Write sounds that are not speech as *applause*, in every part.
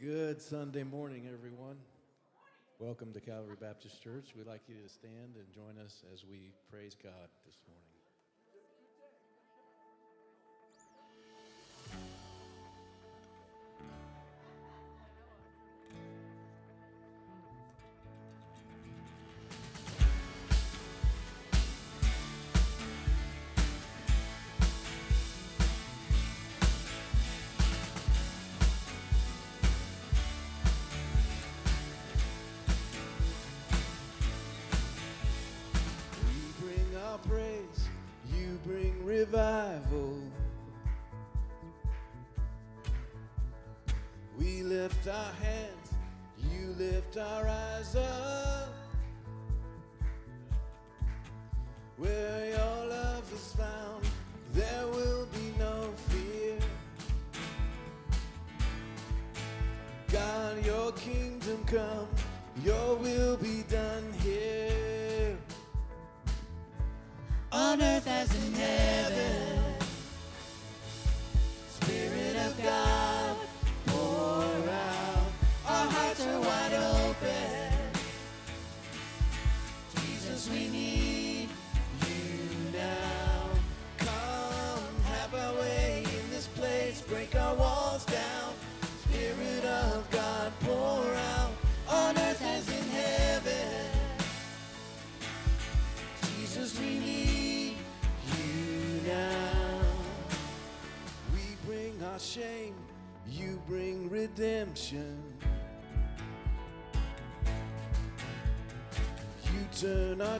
Good Sunday morning, everyone. Welcome to Calvary Baptist Church. We'd like you to stand and join us as we praise God this morning.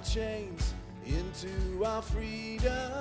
chains into our freedom.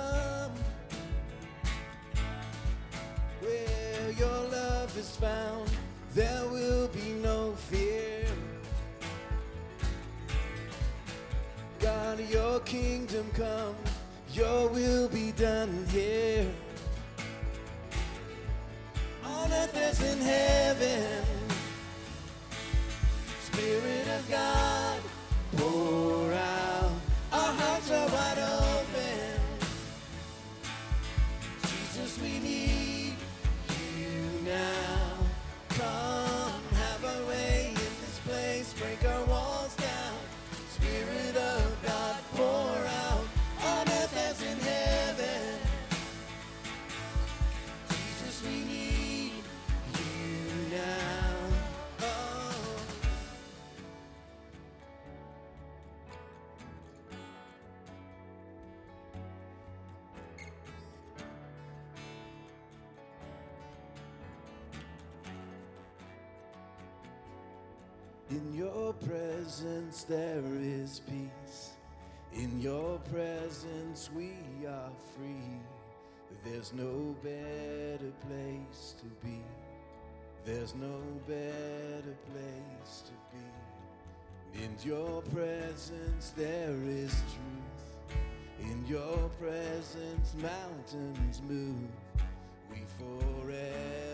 There's no better place to be. There's no better place to be. In your presence there is truth. In your presence mountains move. We forever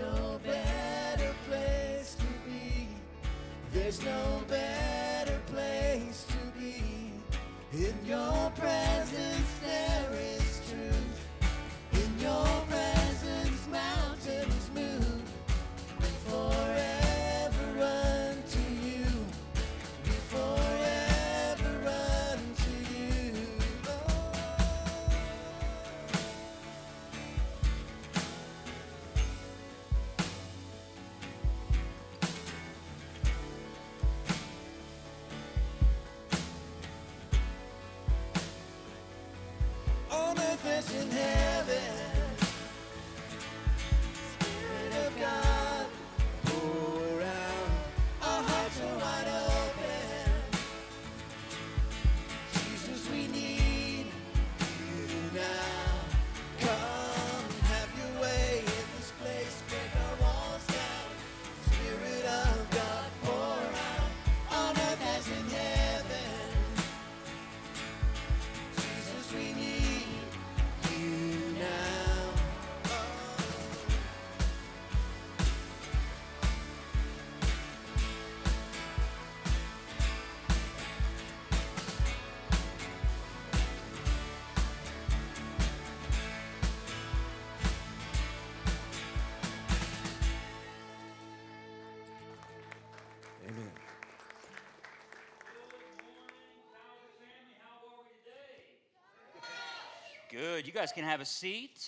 no better place to be. There's no better place to be in your presence. Good. You guys can have a seat.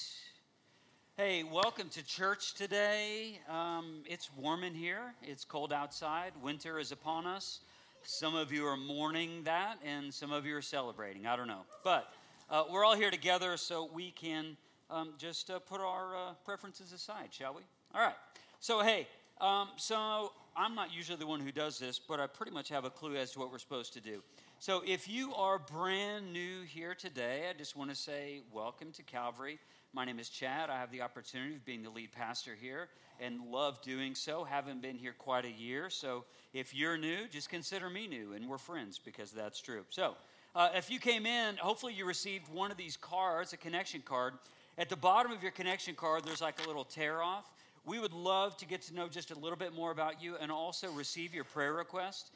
Hey, welcome to church today. Um, it's warm in here, it's cold outside. Winter is upon us. Some of you are mourning that, and some of you are celebrating. I don't know. But uh, we're all here together so we can um, just uh, put our uh, preferences aside, shall we? All right. So, hey, um, so I'm not usually the one who does this, but I pretty much have a clue as to what we're supposed to do. So, if you are brand new here today, I just want to say welcome to Calvary. My name is Chad. I have the opportunity of being the lead pastor here and love doing so. Haven't been here quite a year. So, if you're new, just consider me new, and we're friends because that's true. So, uh, if you came in, hopefully you received one of these cards, a connection card. At the bottom of your connection card, there's like a little tear off. We would love to get to know just a little bit more about you and also receive your prayer request.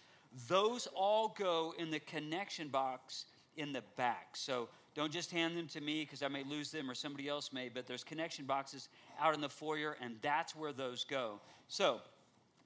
Those all go in the connection box in the back. So don't just hand them to me because I may lose them or somebody else may, but there's connection boxes out in the foyer, and that's where those go. So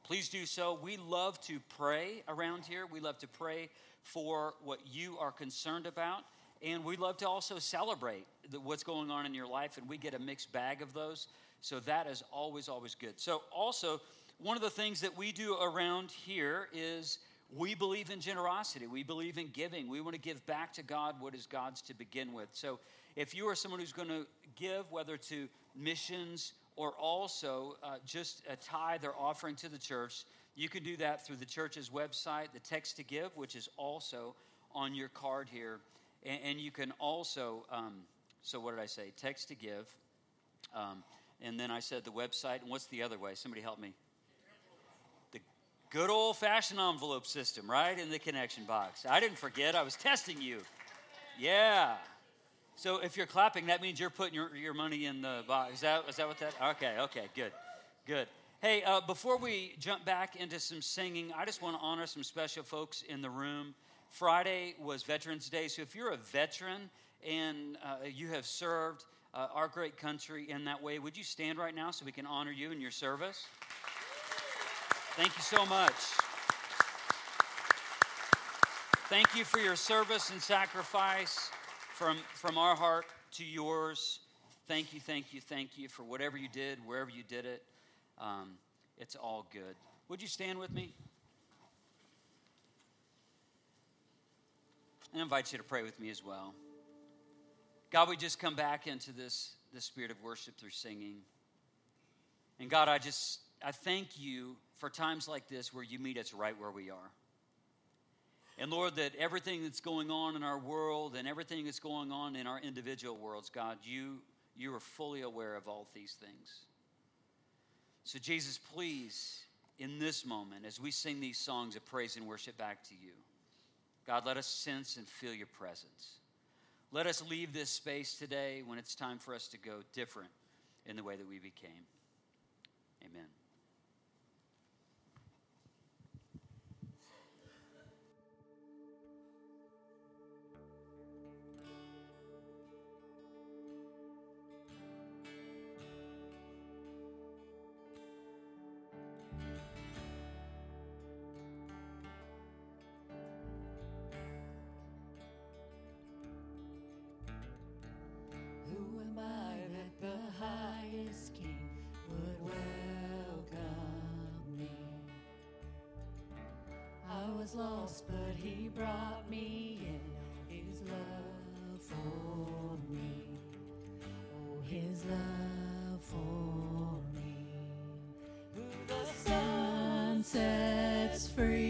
please do so. We love to pray around here. We love to pray for what you are concerned about. And we love to also celebrate the, what's going on in your life, and we get a mixed bag of those. So that is always, always good. So, also, one of the things that we do around here is we believe in generosity. We believe in giving. We want to give back to God what is God's to begin with. So if you are someone who's going to give, whether to missions or also uh, just a tithe or offering to the church, you can do that through the church's website, the text to give, which is also on your card here. And, and you can also, um, so what did I say? Text to give. Um, and then I said the website. And what's the other way? Somebody help me. Good old fashioned envelope system, right? In the connection box. I didn't forget, I was testing you. Yeah. So if you're clapping, that means you're putting your, your money in the box. Is that, is that what that? Okay, okay, good, good. Hey, uh, before we jump back into some singing, I just want to honor some special folks in the room. Friday was Veterans Day, so if you're a veteran and uh, you have served uh, our great country in that way, would you stand right now so we can honor you in your service? Thank you so much. Thank you for your service and sacrifice from, from our heart to yours. Thank you, thank you, thank you for whatever you did, wherever you did it. Um, it's all good. Would you stand with me? And invite you to pray with me as well. God, we just come back into this, this spirit of worship through singing. And God, I just I thank you for times like this where you meet us right where we are. And Lord, that everything that's going on in our world and everything that's going on in our individual worlds, God, you, you are fully aware of all these things. So, Jesus, please, in this moment, as we sing these songs of praise and worship back to you, God, let us sense and feel your presence. Let us leave this space today when it's time for us to go different in the way that we became. Amen. Was lost, but he brought me in. His love for me. Oh, his love for me. The sun sets free.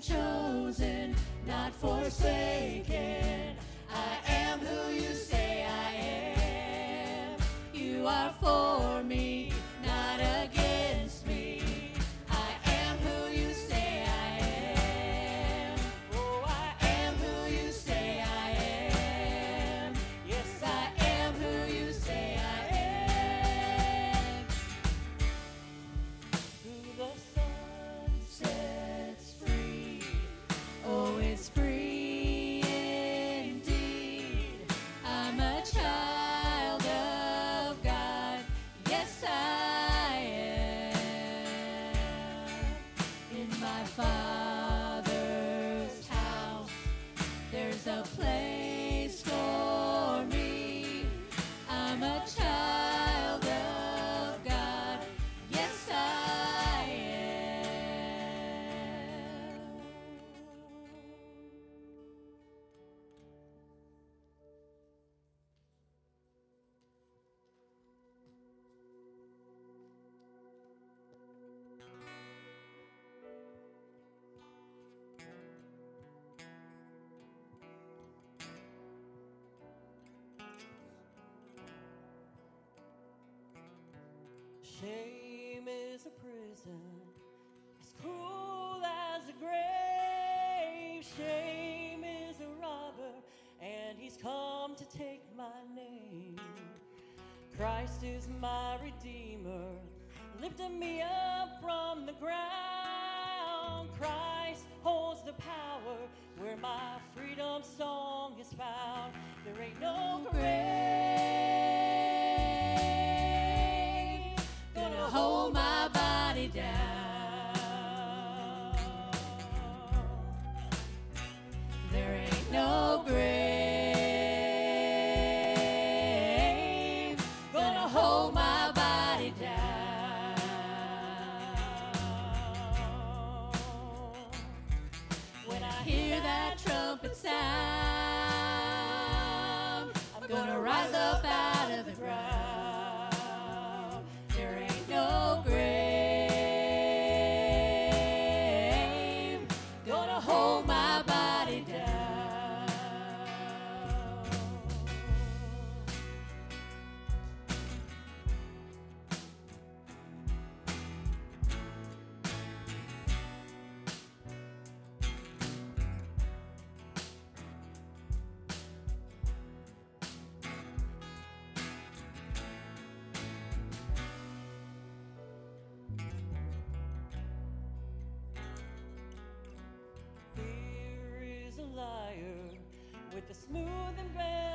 chosen, not forsaken. I am who you say I am. You are for. the smooth and red.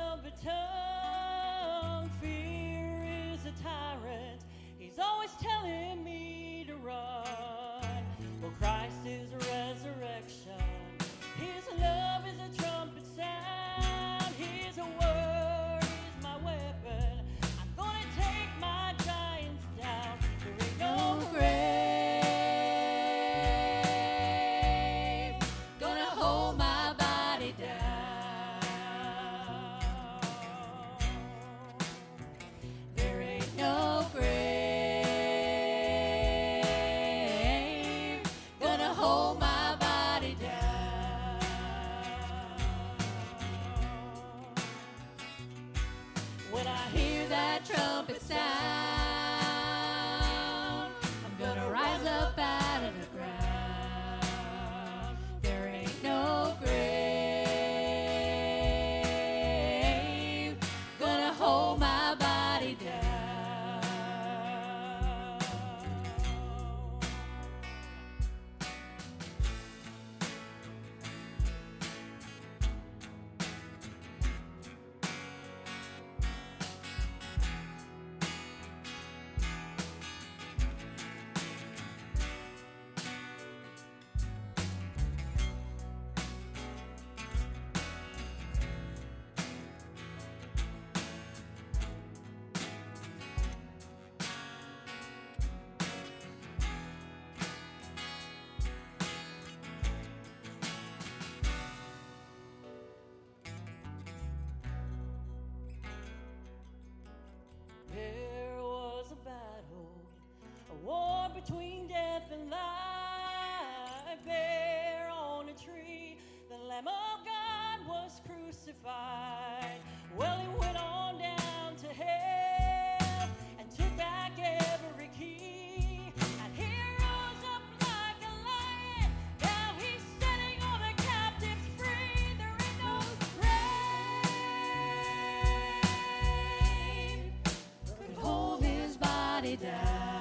There was a battle, a war between death and life. There on a tree, the Lamb of God was crucified. down.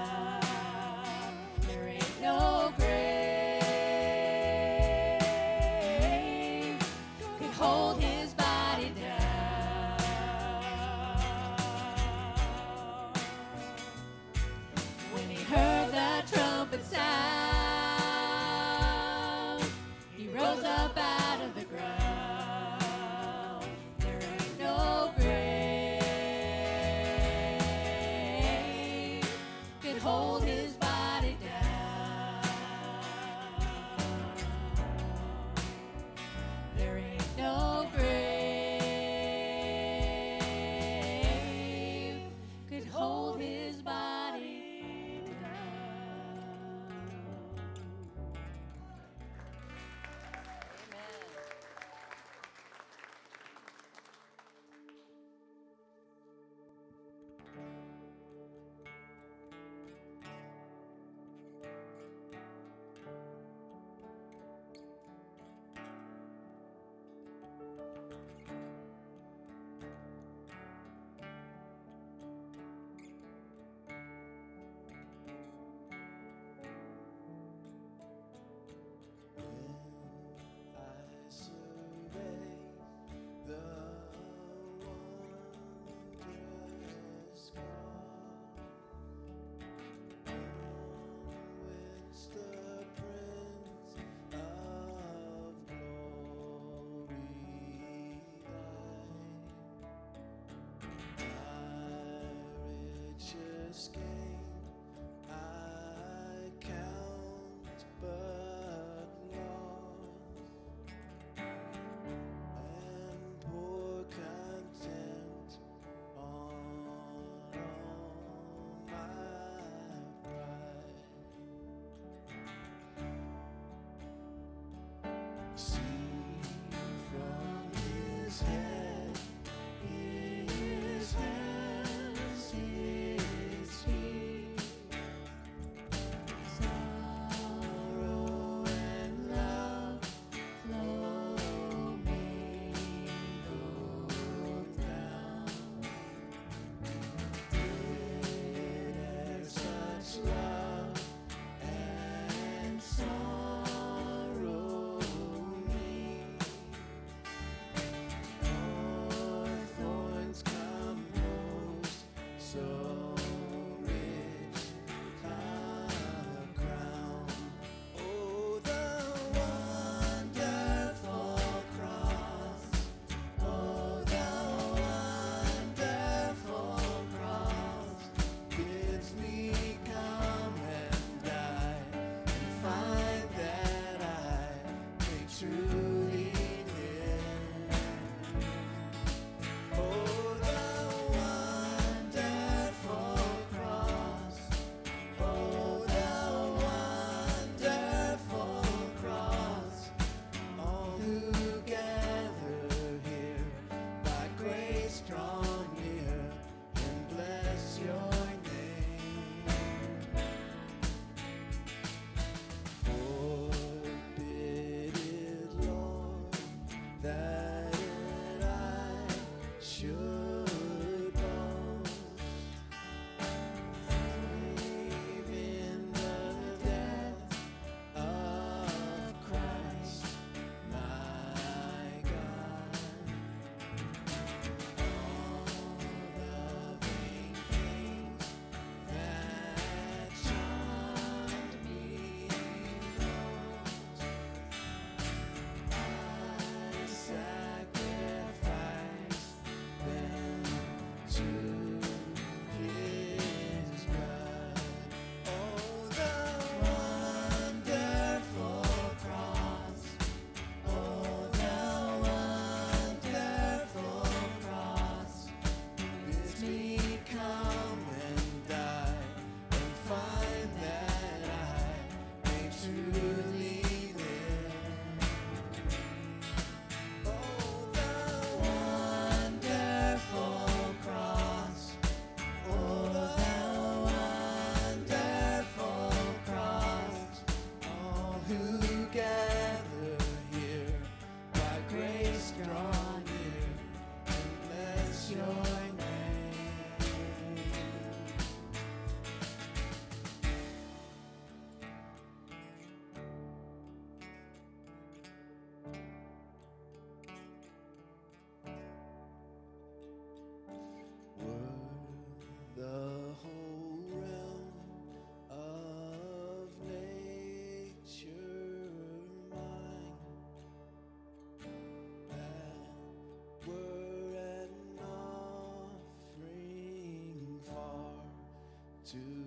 Too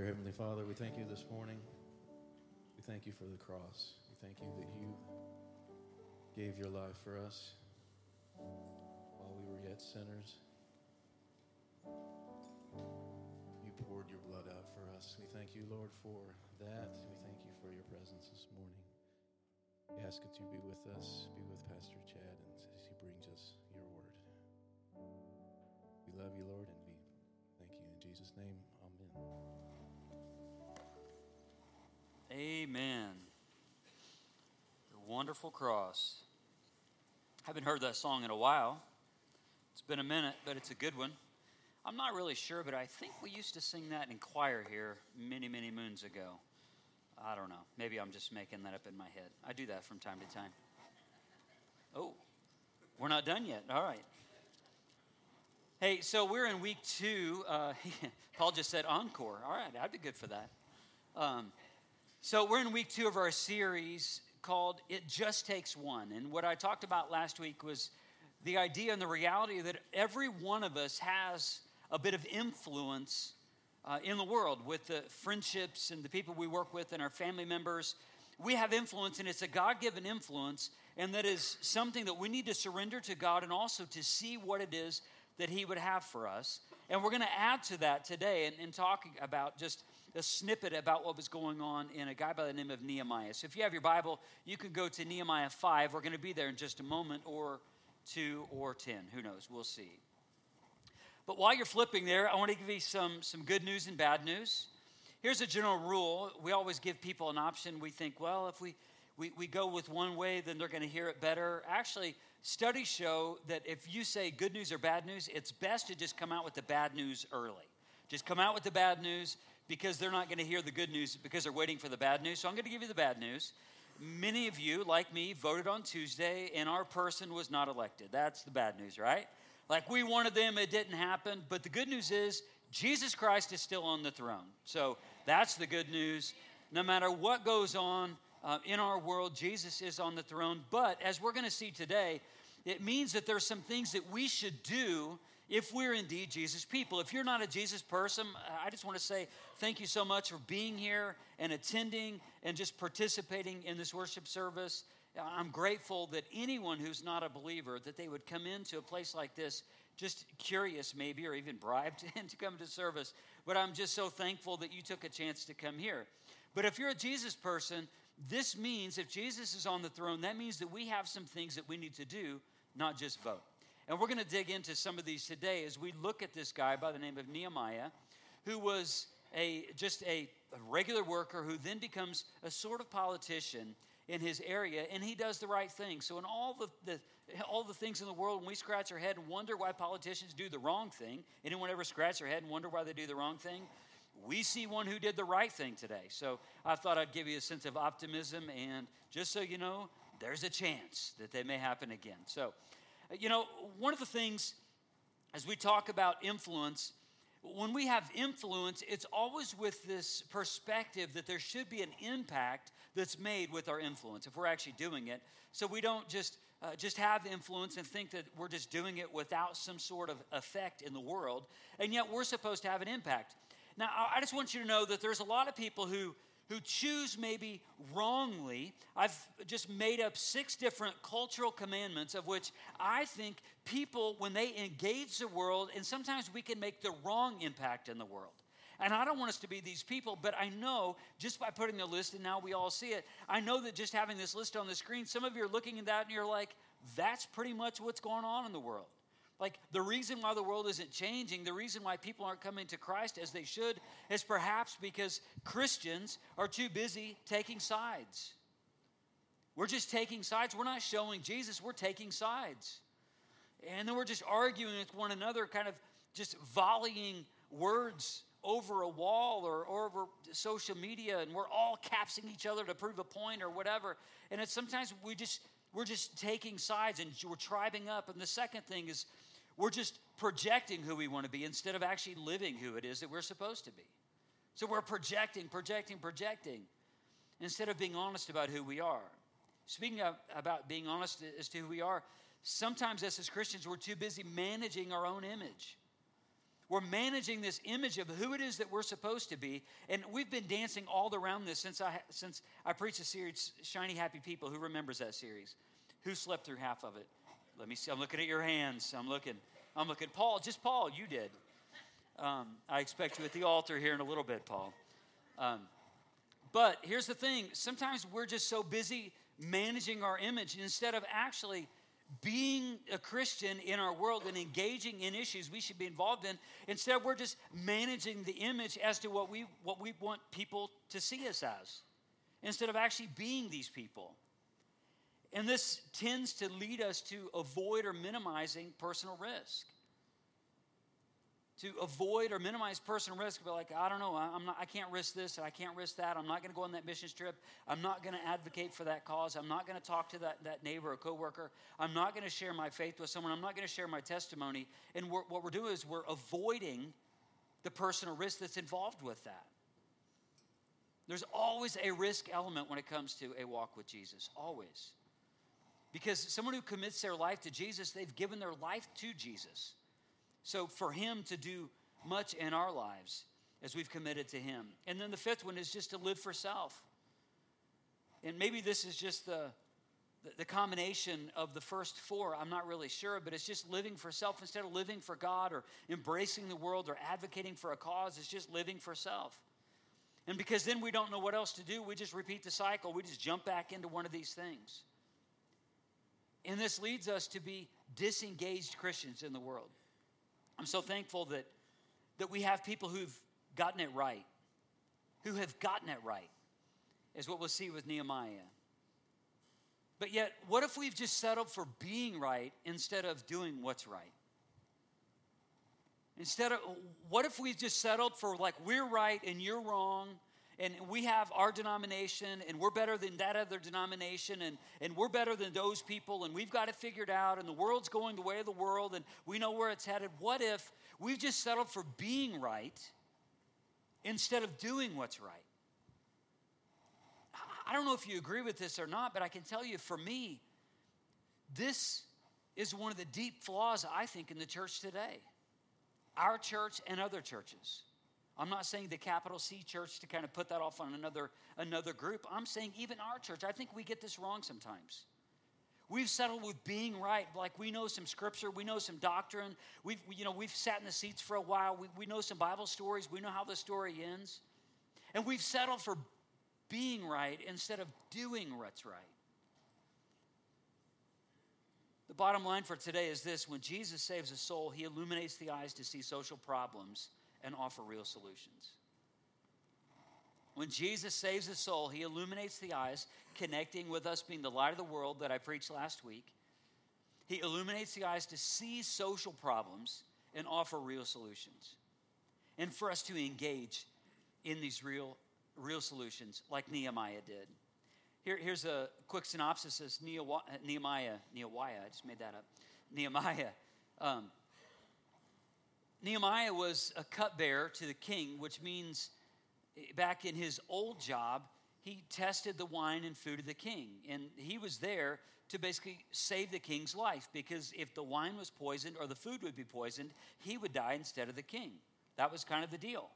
Dear Heavenly Father, we thank you this morning. We thank you for the cross. We thank you that you gave your life for us while we were yet sinners. You poured your blood out for us. We thank you, Lord, for that. We thank you for your presence this morning. We ask that you be with us, be with Pastor Chad, and as he brings us your word. We love you, Lord, and we Thank you. In Jesus' name, amen. Amen. The wonderful cross. Haven't heard that song in a while. It's been a minute, but it's a good one. I'm not really sure, but I think we used to sing that in choir here many, many moons ago. I don't know. Maybe I'm just making that up in my head. I do that from time to time. Oh, we're not done yet. All right. Hey, so we're in week two. Uh, *laughs* Paul just said encore. All right, I'd be good for that. Um, so we're in week two of our series called It Just Takes One. And what I talked about last week was the idea and the reality that every one of us has a bit of influence uh, in the world with the friendships and the people we work with and our family members. We have influence, and it's a God given influence, and that is something that we need to surrender to God and also to see what it is that He would have for us. And we're going to add to that today and, and talking about just a snippet about what was going on in a guy by the name of Nehemiah. So if you have your Bible, you can go to Nehemiah 5. We're going to be there in just a moment, or 2 or 10. Who knows? We'll see. But while you're flipping there, I want to give you some, some good news and bad news. Here's a general rule we always give people an option. We think, well, if we, we, we go with one way, then they're going to hear it better. Actually, studies show that if you say good news or bad news, it's best to just come out with the bad news early. Just come out with the bad news because they're not going to hear the good news because they're waiting for the bad news. So I'm going to give you the bad news. Many of you, like me, voted on Tuesday and our person was not elected. That's the bad news, right? Like we wanted them, it didn't happen. But the good news is Jesus Christ is still on the throne. So that's the good news. No matter what goes on uh, in our world, Jesus is on the throne. But as we're going to see today, it means that there's some things that we should do if we're indeed Jesus people. If you're not a Jesus person, I just want to say thank you so much for being here and attending and just participating in this worship service. I'm grateful that anyone who's not a believer that they would come into a place like this just curious maybe or even bribed *laughs* to come to service. But I'm just so thankful that you took a chance to come here. But if you're a Jesus person, this means if Jesus is on the throne, that means that we have some things that we need to do, not just vote. And we're going to dig into some of these today as we look at this guy by the name of Nehemiah, who was a just a, regular worker who then becomes a sort of politician in his area, and he does the right thing. So, in all the, the all the things in the world, when we scratch our head and wonder why politicians do the wrong thing, anyone ever scratch their head and wonder why they do the wrong thing? we see one who did the right thing today. So I thought I'd give you a sense of optimism, and just so you know, there's a chance that they may happen again. So, you know, one of the things as we talk about influence, when we have influence, it's always with this perspective that there should be an impact that's made with our influence if we're actually doing it. So we don't just uh, just have influence and think that we're just doing it without some sort of effect in the world, and yet we're supposed to have an impact. Now, I just want you to know that there's a lot of people who who choose maybe wrongly. I've just made up six different cultural commandments of which I think people, when they engage the world, and sometimes we can make the wrong impact in the world. And I don't want us to be these people, but I know just by putting the list, and now we all see it, I know that just having this list on the screen, some of you are looking at that and you're like, that's pretty much what's going on in the world. Like the reason why the world isn't changing, the reason why people aren't coming to Christ as they should, is perhaps because Christians are too busy taking sides. We're just taking sides. We're not showing Jesus, we're taking sides. And then we're just arguing with one another, kind of just volleying words over a wall or, or over social media, and we're all capsing each other to prove a point or whatever. And it's sometimes we just we're just taking sides and we're tribing up. And the second thing is we're just projecting who we want to be instead of actually living who it is that we're supposed to be. So we're projecting, projecting, projecting instead of being honest about who we are. Speaking of, about being honest as to who we are, sometimes us as Christians, we're too busy managing our own image. We're managing this image of who it is that we're supposed to be, and we've been dancing all around this since I since I preached a series, "Shiny Happy People." Who remembers that series? Who slept through half of it? Let me see. I'm looking at your hands. I'm looking. I'm looking. Paul, just Paul, you did. Um, I expect you at the altar here in a little bit, Paul. Um, but here's the thing sometimes we're just so busy managing our image instead of actually being a Christian in our world and engaging in issues we should be involved in. Instead, we're just managing the image as to what we, what we want people to see us as, instead of actually being these people. And this tends to lead us to avoid or minimizing personal risk. To avoid or minimize personal risk, but like, I don't know, I'm not, I can't risk this, I can't risk that. I'm not going to go on that mission trip. I'm not going to advocate for that cause. I'm not going to talk to that, that neighbor or coworker. I'm not going to share my faith with someone. I'm not going to share my testimony. And we're, what we're doing is we're avoiding the personal risk that's involved with that. There's always a risk element when it comes to a walk with Jesus, always. Because someone who commits their life to Jesus, they've given their life to Jesus. So for Him to do much in our lives as we've committed to Him. And then the fifth one is just to live for self. And maybe this is just the, the, combination of the first four. I'm not really sure, but it's just living for self instead of living for God or embracing the world or advocating for a cause. It's just living for self. And because then we don't know what else to do, we just repeat the cycle. We just jump back into one of these things. And this leads us to be disengaged Christians in the world. I'm so thankful that, that we have people who've gotten it right, who have gotten it right, is what we'll see with Nehemiah. But yet, what if we've just settled for being right instead of doing what's right? Instead of, what if we've just settled for like, we're right and you're wrong? And we have our denomination and we're better than that other denomination and, and we're better than those people and we've got it figured out and the world's going the way of the world and we know where it's headed. What if we've just settled for being right instead of doing what's right? I don't know if you agree with this or not, but I can tell you for me, this is one of the deep flaws, I think, in the church today. Our church and other churches. I'm not saying the capital C church to kind of put that off on another, another group. I'm saying even our church. I think we get this wrong sometimes. We've settled with being right, like we know some scripture, we know some doctrine. We've, you know, we've sat in the seats for a while. We, we know some Bible stories. We know how the story ends. And we've settled for being right instead of doing what's right. The bottom line for today is this when Jesus saves a soul, he illuminates the eyes to see social problems and offer real solutions. When Jesus saves a soul, he illuminates the eyes, connecting with us being the light of the world that I preached last week. He illuminates the eyes to see social problems and offer real solutions. And for us to engage in these real, real solutions, like Nehemiah did. Here, here's a quick synopsis of Nehemiah. Nehemiah, I just made that up. Nehemiah. Um, Nehemiah was a cupbearer to the king, which means eh, back in his old job, he tested the wine and food of the king. And he was there to basically save the king's life because if the wine was poisoned or the food would be poisoned, he would die instead of the king. That was kind of the deal.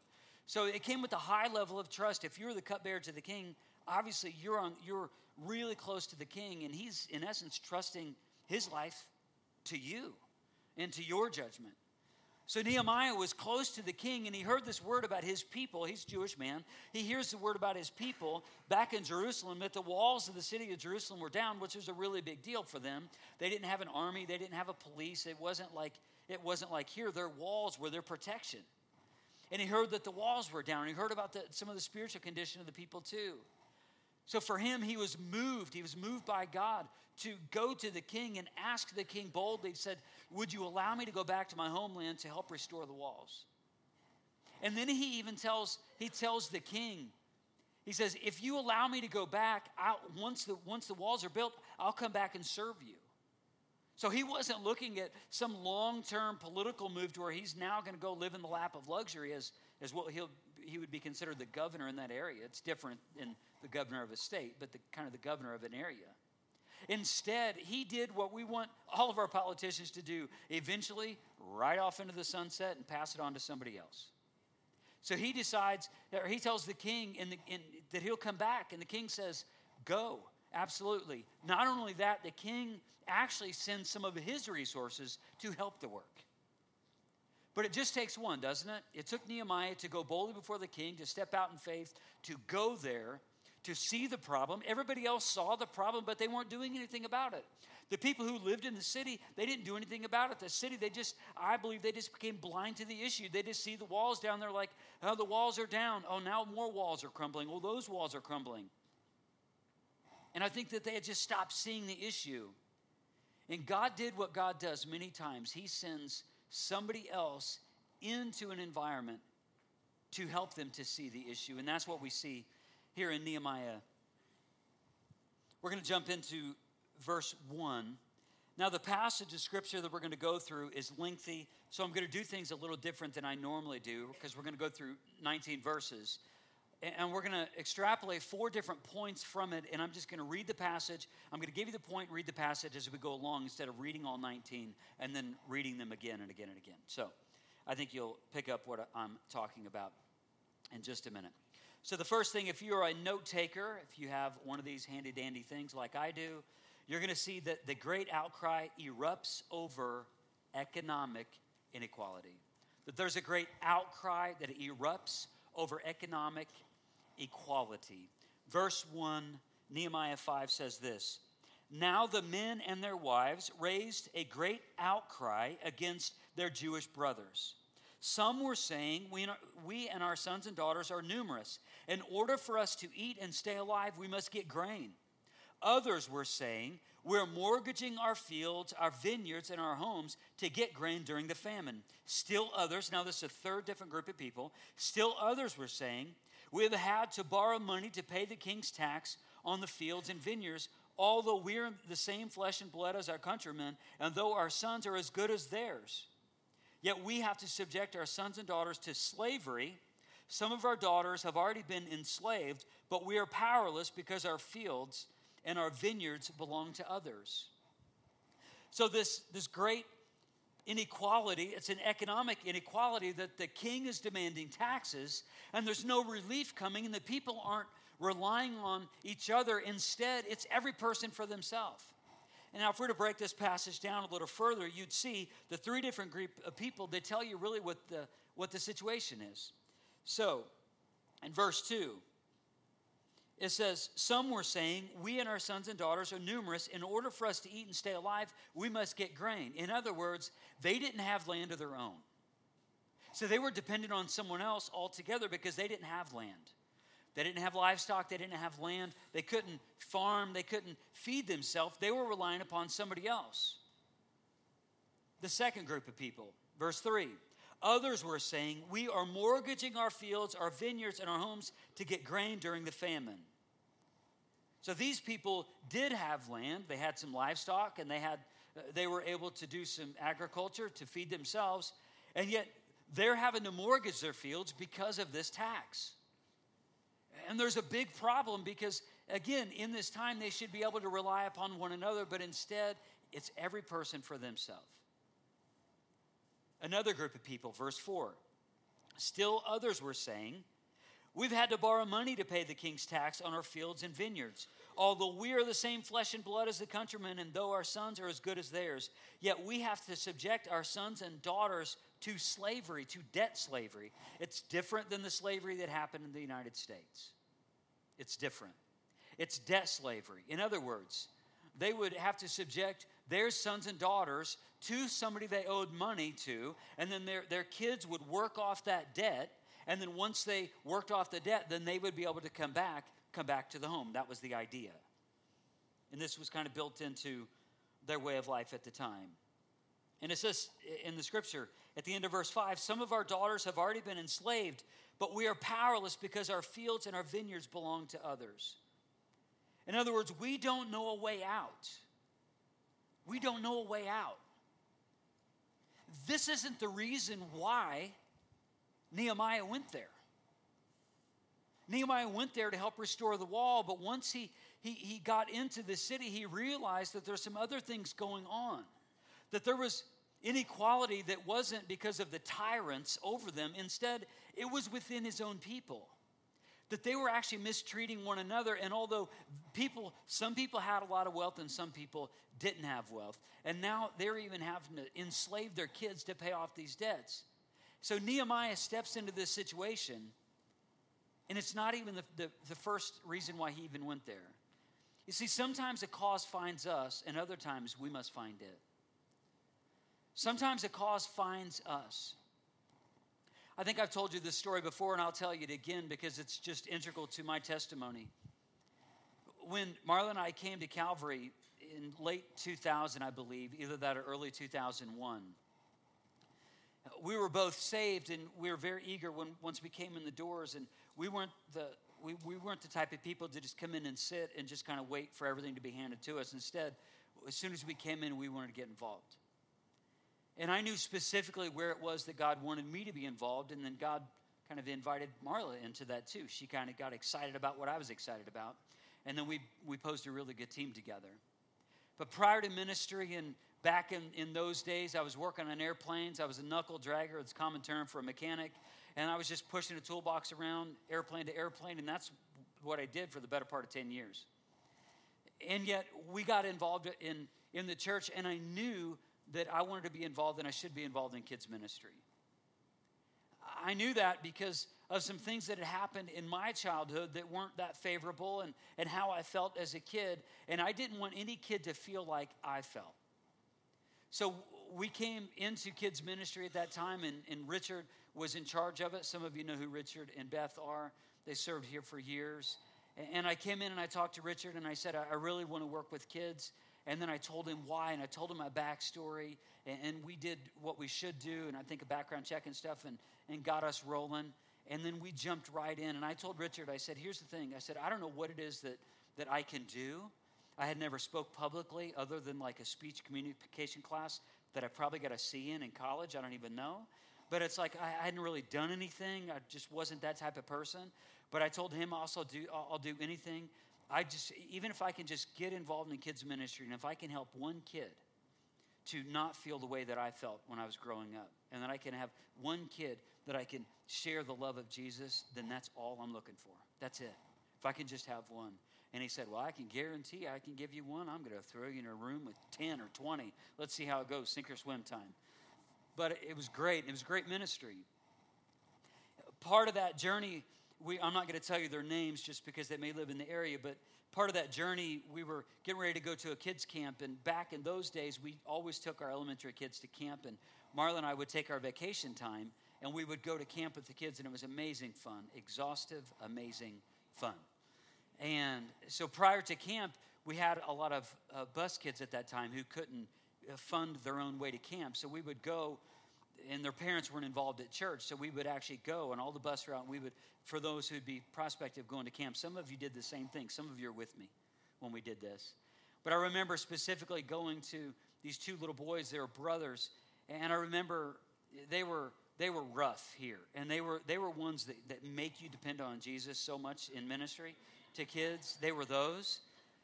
So it came with a high level of trust. If you're the cupbearer to the king, obviously you're on you're really close to the king, and he's in essence trusting his life to you and to your judgment. So Nehemiah was close to the king and he heard this word about his people. He's a Jewish man. He hears the word about his people back in Jerusalem that the walls of the city of Jerusalem were down, which was a really big deal for them. They didn't have an army, they didn't have a police. It wasn't like it wasn't like here their walls were their protection. And he heard that the walls were down. He heard about the, some of the spiritual condition of the people too. So for him, he was moved. He was moved by God to go to the king and ask the king boldly, he said, Would you allow me to go back to my homeland to help restore the walls? And then he even tells, he tells the king, he says, If you allow me to go back, I'll, once, the, once the walls are built, I'll come back and serve you. So he wasn't looking at some long term political move to where he's now going to go live in the lap of luxury as, as what he'll, he would be considered the governor in that area. It's different than the governor of a state, but the kind of the governor of an area. Instead, he did what we want all of our politicians to do eventually, right off into the sunset and pass it on to somebody else. So he decides, or he tells the king in the, in, that he'll come back, and the king says, Go, absolutely. Not only that, the king actually sends some of his resources to help the work. But it just takes one, doesn't it? It took Nehemiah to go boldly before the king, to step out in faith, to go there to see the problem. Everybody else saw the problem, but they weren't doing anything about it. The people who lived in the city, they didn't do anything about it. The city, they just, I believe, they just became blind to the issue. They just see the walls down there like, oh, the walls are down. Oh, now more walls are crumbling. Oh, those walls are crumbling. And I think that they had just stopped seeing the issue. And God did what God does many times He sends somebody else into an environment to help them to see the issue. And that's what we see here in Nehemiah. We're going to jump into verse 1. Now, the passage of scripture that we're going to go through is lengthy, so I'm going to do things a little different than I normally do because we're going to go through 19 verses. And we're going to extrapolate four different points from it, and I'm just going to read the passage. I'm going to give you the point, read the passage as we go along instead of reading all 19 and then reading them again and again and again. So I think you'll pick up what I'm talking about in just a minute. So, the first thing, if you're a note taker, if you have one of these handy dandy things like I do, you're going to see that the great outcry erupts over economic inequality. That there's a great outcry that erupts over economic equality. Verse 1, Nehemiah 5 says this Now the men and their wives raised a great outcry against their Jewish brothers. Some were saying, we, and our sons and daughters are numerous. In order for us to eat and stay alive, we must get grain. Others were saying, We're mortgaging our fields, our vineyards, and our homes to get grain during the famine. Still others, now this is a third different group of people, still others were saying, We have had to borrow money to pay the king's tax on the fields and vineyards, although we're the same flesh and blood as our countrymen, and though our sons are as good as theirs. Yet we have to subject our sons and daughters to slavery. Some of our daughters have already been enslaved, but we are powerless because our fields and our vineyards belong to others. So, this, this great inequality, it's an economic inequality that the king is demanding taxes and there's no relief coming, and the people aren't relying on each other. Instead, it's every person for themselves. And now, if we're to break this passage down a little further, you'd see the three different group of people. They tell you really what the, what the situation is. So, in verse 2, it says, Some were saying, We and our sons and daughters are numerous. In order for us to eat and stay alive, we must get grain. In other words, they didn't have land of their own. So they were dependent on someone else altogether because they didn't have land. They didn't have livestock, they didn't have land, they couldn't farm, they couldn't feed themselves. They were relying upon somebody else. The second group of people, verse 3 Others were saying, We are mortgaging our fields, our vineyards, and our homes to get grain during the famine. So these people did have land. They had some livestock and they, had, uh, they were able to do some agriculture to feed themselves. And yet they're having to mortgage their fields because of this tax. And there's a big problem because, again, in this time, they should be able to rely upon one another, but instead, it's every person for themselves. Another group of people, verse 4. Still others were saying, We've had to borrow money to pay the king's tax on our fields and vineyards. Although we are the same flesh and blood as the countrymen, and though our sons are as good as theirs, yet we have to subject our sons and daughters to slavery, to debt slavery. It's different than the slavery that happened in the United States. It's different. It's debt slavery. In other words, they would have to subject their sons and daughters to somebody they owed money to, and then their, their kids would work off that debt. And then once they worked off the debt, then they would be able to come back, come back to the home. That was the idea. And this was kind of built into their way of life at the time. And it says in the scripture at the end of verse 5 some of our daughters have already been enslaved, but we are powerless because our fields and our vineyards belong to others. In other words, we don't know a way out. We don't know a way out. This isn't the reason why Nehemiah went there. Nehemiah went there to help restore the wall, but once he, he, he got into the city, he realized that there's some other things going on. That there was inequality that wasn't because of the tyrants over them, instead, it was within his own people that they were actually mistreating one another. And although people, some people had a lot of wealth and some people didn't have wealth, and now they're even having to enslave their kids to pay off these debts. So Nehemiah steps into this situation, and it's not even the, the, the first reason why he even went there. You see, sometimes a cause finds us, and other times we must find it. Sometimes a cause finds us. I think I've told you this story before, and I'll tell you it again because it's just integral to my testimony. When Marla and I came to Calvary in late 2000, I believe, either that or early 2001, we were both saved, and we were very eager when once we came in the doors, and we weren't the we, we weren't the type of people to just come in and sit and just kind of wait for everything to be handed to us. Instead, as soon as we came in, we wanted to get involved. And I knew specifically where it was that God wanted me to be involved, and then God kind of invited Marla into that too. She kind of got excited about what I was excited about, and then we, we posed a really good team together. But prior to ministry and back in, in those days, I was working on airplanes. I was a knuckle dragger, it's a common term for a mechanic, and I was just pushing a toolbox around airplane to airplane, and that's what I did for the better part of 10 years. And yet, we got involved in, in the church, and I knew that I wanted to be involved and I should be involved in kids' ministry. I knew that because of some things that had happened in my childhood that weren't that favorable and, and how I felt as a kid. And I didn't want any kid to feel like I felt. So we came into kids' ministry at that time, and, and Richard was in charge of it. Some of you know who Richard and Beth are. They served here for years. And I came in and I talked to Richard and I said, I really want to work with kids. And then I told him why, and I told him my backstory, and, and we did what we should do, and I think a background check and stuff, and, and got us rolling. And then we jumped right in, and I told Richard, I said, here's the thing. I said, I don't know what it is that, that I can do. I had never spoke publicly other than like a speech communication class that I probably got a C in in college. I don't even know. But it's like I, hadn't really done anything. I just wasn't that type of person. But I told him also do I'll do anything I just, even if I can just get involved in kids' ministry, and if I can help one kid to not feel the way that I felt when I was growing up, and that I can have one kid that I can share the love of Jesus, then that's all I'm looking for. That's it. If I can just have one. And he said, Well, I can guarantee I can give you one. I'm going to throw you in a room with 10 or 20. Let's see how it goes, sink or swim time. But it was great. It was great ministry. Part of that journey we, I'm not going to tell you their names just because they may live in the area, but part of that journey, we were getting ready to go to a kids' camp. And back in those days, we always took our elementary kids to camp. And Marla and I would take our vacation time and we would go to camp with the kids, and it was amazing fun, exhaustive, amazing fun. And so prior to camp, we had a lot of uh, bus kids at that time who couldn't uh, fund their own way to camp. So we would go and their parents weren't involved at church, so we would actually go, and all the bus route, and we would, for those who'd be prospective going to camp, some of you did the same thing. Some of you are with me when we did this. But I remember specifically going to these two little boys, they were brothers, and I remember they were they were rough here, and they were they were ones that, that make you depend on Jesus so much in ministry to kids. They were those,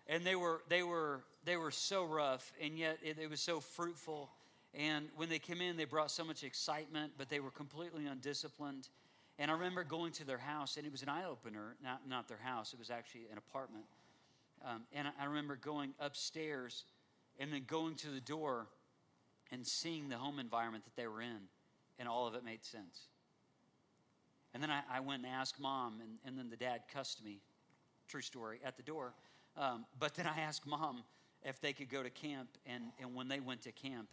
and they were they were they were so rough, and yet it, it was so fruitful. And when they came in, they brought so much excitement, but they were completely undisciplined. And I remember going to their house, and it was an eye opener. Not not their house; it was actually an apartment. Um, and I, remember going upstairs, and then going to the door, and seeing the home environment that they were in and all of it made sense. And then I, I went and asked mom, and, and, then the dad cussed me, true story, at the door. Um, but then I asked mom if they could go to camp, and, and when they went to camp,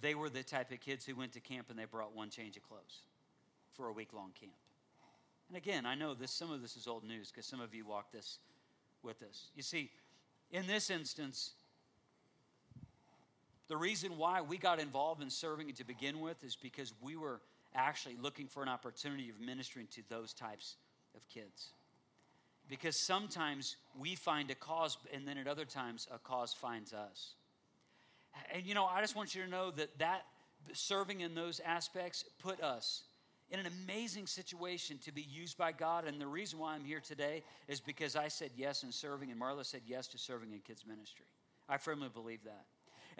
they were the type of kids who went to camp and they brought one change of clothes for a week long camp. And again, I know this some of this is old news because some of you walked this with us. You see, in this instance, the reason why we got involved in serving to begin with is because we were actually looking for an opportunity of ministering to those types of kids. Because sometimes we find a cause, and then at other times, a cause finds us. And you know, I just want you to know that that serving in those aspects put us in an amazing situation to be used by God. And the reason why I'm here today is because I said yes in serving, and Marla said yes to serving in kids' ministry. I firmly believe that.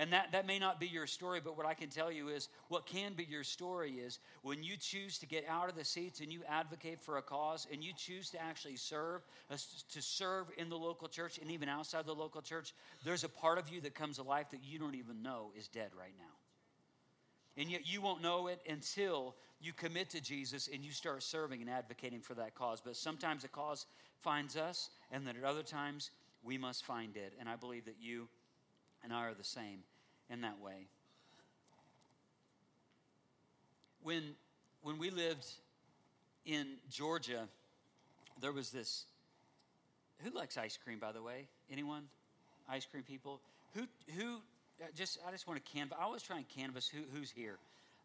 And that, that may not be your story, but what I can tell you is what can be your story is when you choose to get out of the seats and you advocate for a cause and you choose to actually serve, uh, to serve in the local church and even outside the local church, there's a part of you that comes to life that you don't even know is dead right now. And yet you won't know it until you commit to Jesus and you start serving and advocating for that cause. But sometimes a cause finds us, and then at other times we must find it. And I believe that you and I are the same in that way. When, when we lived in Georgia, there was this. Who likes ice cream, by the way? Anyone? Ice cream people? Who, who, uh, just, I just want to canvass. I always try and canvas who, who's here.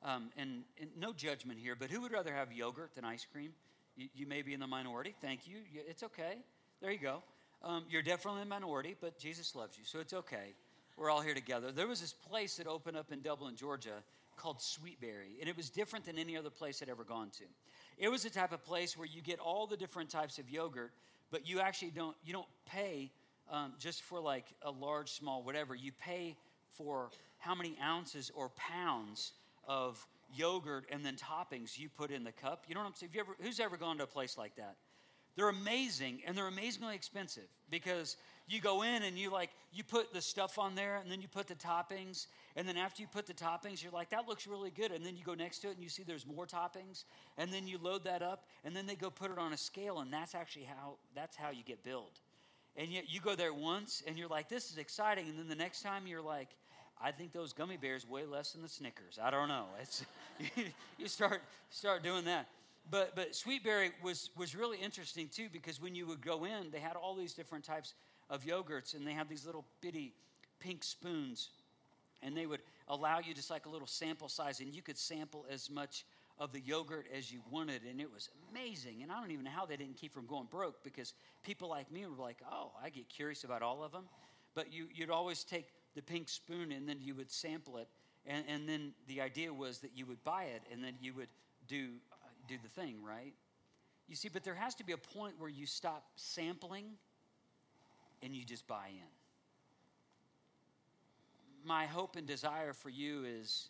Um, and, and, no judgment here, but who would rather have yogurt than ice cream? You, you may be in the minority. Thank you. It's okay. There you go. Um, you're definitely in the minority, but Jesus loves you, so it's okay we're all here together. There was this place that opened up in Dublin, Georgia called Sweetberry, and it was different than any other place I'd ever gone to. It was the type of place where you get all the different types of yogurt, but you actually don't you don't pay um, just for like a large, small, whatever. You pay for how many ounces or pounds of yogurt and then toppings you put in the cup. You know what I'm saying? Have you ever, who's ever gone to a place like that? They're amazing and they're amazingly expensive because you go in and you like you put the stuff on there and then you put the toppings and then after you put the toppings you're like that looks really good and then you go next to it and you see there's more toppings and then you load that up and then they go put it on a scale and that's actually how that's how you get billed and yet you go there once and you're like this is exciting and then the next time you're like I think those gummy bears weigh less than the Snickers. I don't know. It's *laughs* you start start doing that. But but Sweetberry was was really interesting too because when you would go in, they had all these different types of yogurts, and they have these little bitty pink spoons, and they would allow you just like a little sample size, and you could sample as much of the yogurt as you wanted, and it was amazing. And I don't even know how they didn't keep from going broke because people like me were like, "Oh, I get curious about all of them," but you, you'd always take the pink spoon and then you would sample it, and, and then the idea was that you would buy it, and then you would do uh, do the thing right. You see, but there has to be a point where you stop sampling and you just buy in. My hope and desire for you is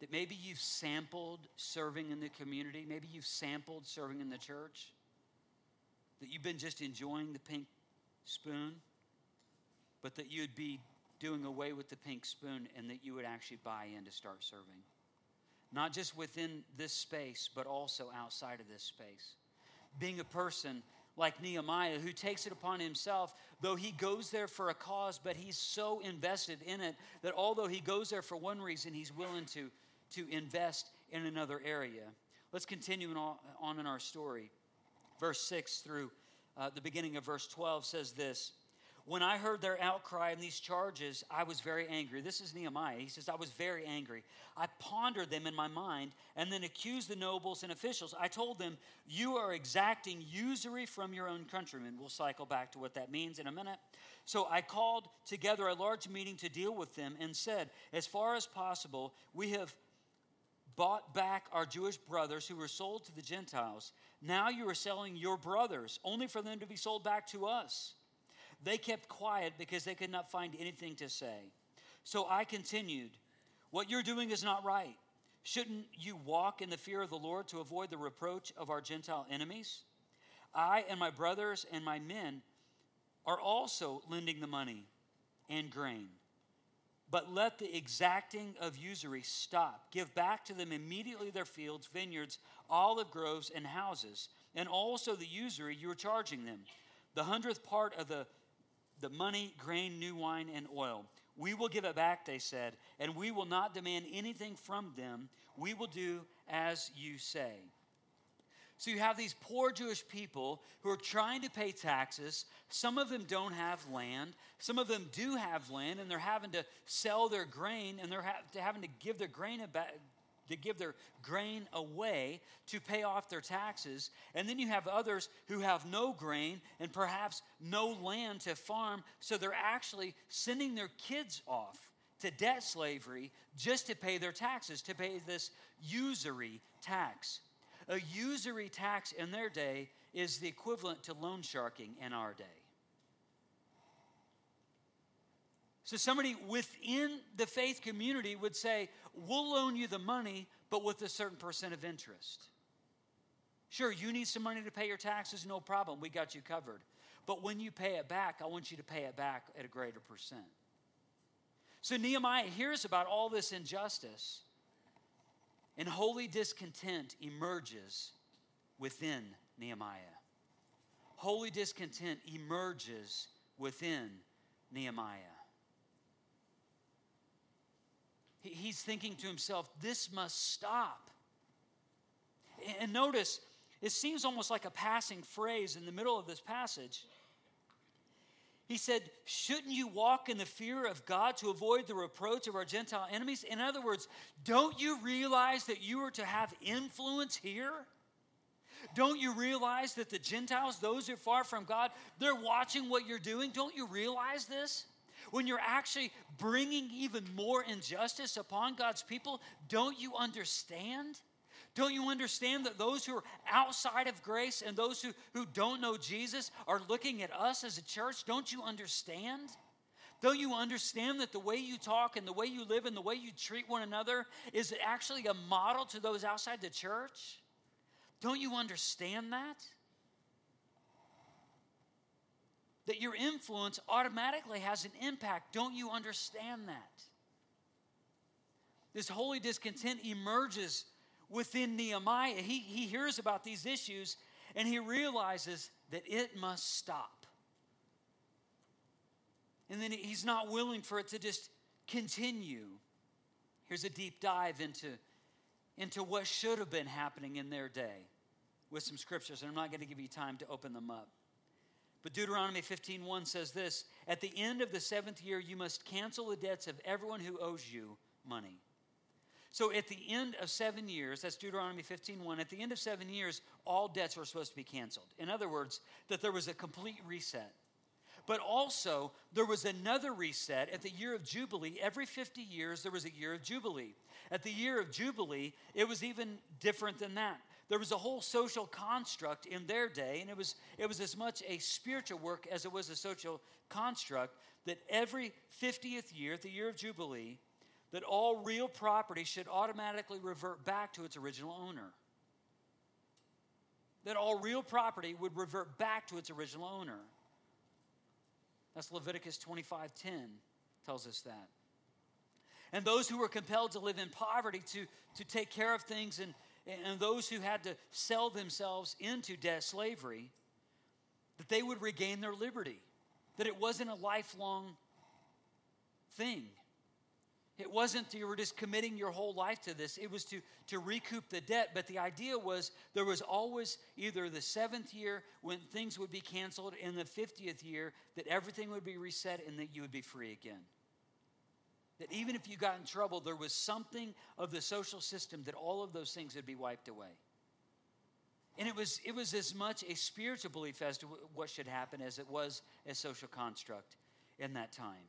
that maybe you've sampled serving in the community, maybe you've sampled serving in the church, that you've been just enjoying the pink spoon, but that you'd be doing away with the pink spoon and that you would actually buy in to start serving. Not just within this space, but also outside of this space. Being a person like Nehemiah, who takes it upon himself, though he goes there for a cause, but he's so invested in it that although he goes there for one reason, he's willing to, to invest in another area. Let's continue on in our story. Verse 6 through uh, the beginning of verse 12 says this When I heard their outcry and these charges, I was very angry. This is Nehemiah. He says, I was very angry. I pondered them in my mind and then accused the nobles and officials. I told them, You are exacting usury from your own countrymen. We'll cycle back to what that means in a minute. So I called together a large meeting to deal with them and said, As far as possible, we have bought back our Jewish brothers who were sold to the Gentiles. Now you are selling your brothers, only for them to be sold back to us. They kept quiet because they could not find anything to say. So I continued, What you're doing is not right. Shouldn't you walk in the fear of the Lord to avoid the reproach of our Gentile enemies? I and my brothers and my men are also lending the money and grain. But let the exacting of usury stop. Give back to them immediately their fields, vineyards, olive groves, and houses, and also the usury you are charging them. The hundredth part of the the money, grain, new wine, and oil. We will give it back, they said, and we will not demand anything from them. We will do as you say. So you have these poor Jewish people who are trying to pay taxes. Some of them don't have land. Some of them do have land, and they're having to sell their grain, and they're having to give their grain back, to give their grain away to pay off their taxes. And then you have others who have no grain and perhaps no land to farm, so they're actually sending their kids off to debt slavery just to pay their taxes, to pay this usury tax. A usury tax in their day is the equivalent to loan sharking in our day. So, somebody within the faith community would say, We'll loan you the money, but with a certain percent of interest. Sure, you need some money to pay your taxes, no problem. We got you covered. But when you pay it back, I want you to pay it back at a greater percent. So, Nehemiah hears about all this injustice, and holy discontent emerges within Nehemiah. Holy discontent emerges within Nehemiah. He's thinking to himself, this must stop. And notice, it seems almost like a passing phrase in the middle of this passage. He said, Shouldn't you walk in the fear of God to avoid the reproach of our Gentile enemies? In other words, don't you realize that you are to have influence here? Don't you realize that the Gentiles, those who are far from God, they're watching what you're doing? Don't you realize this? When you're actually bringing even more injustice upon God's people, don't you understand? Don't you understand that those who are outside of grace and those who, who don't know Jesus are looking at us as a church? Don't you understand? Don't you understand that the way you talk and the way you live and the way you treat one another is actually a model to those outside the church? Don't you understand that? That your influence automatically has an impact. Don't you understand that? This holy discontent emerges within Nehemiah. He, he hears about these issues and he realizes that it must stop. And then he's not willing for it to just continue. Here's a deep dive into, into what should have been happening in their day with some scriptures, and I'm not going to give you time to open them up. But Deuteronomy 15:1 says this, "At the end of the 7th year you must cancel the debts of everyone who owes you money." So at the end of 7 years, that's Deuteronomy 15:1, at the end of 7 years all debts were supposed to be canceled. In other words, that there was a complete reset. But also, there was another reset at the year of Jubilee. Every 50 years, there was a year of Jubilee. At the year of Jubilee, it was even different than that there was a whole social construct in their day, and it was, it was as much a spiritual work as it was a social construct that every 50th year, the year of Jubilee, that all real property should automatically revert back to its original owner. That all real property would revert back to its original owner. That's Leviticus 25:10 tells us that. And those who were compelled to live in poverty to, to take care of things and, and those who had to sell themselves into debt slavery, that they would regain their liberty, that it wasn't a lifelong thing. It wasn't that you were just committing your whole life to this. It was to, to recoup the debt. But the idea was there was always either the seventh year when things would be canceled, and the 50th year that everything would be reset and that you would be free again. That even if you got in trouble, there was something of the social system that all of those things would be wiped away. And it was, it was as much a spiritual belief as to what should happen as it was a social construct in that time.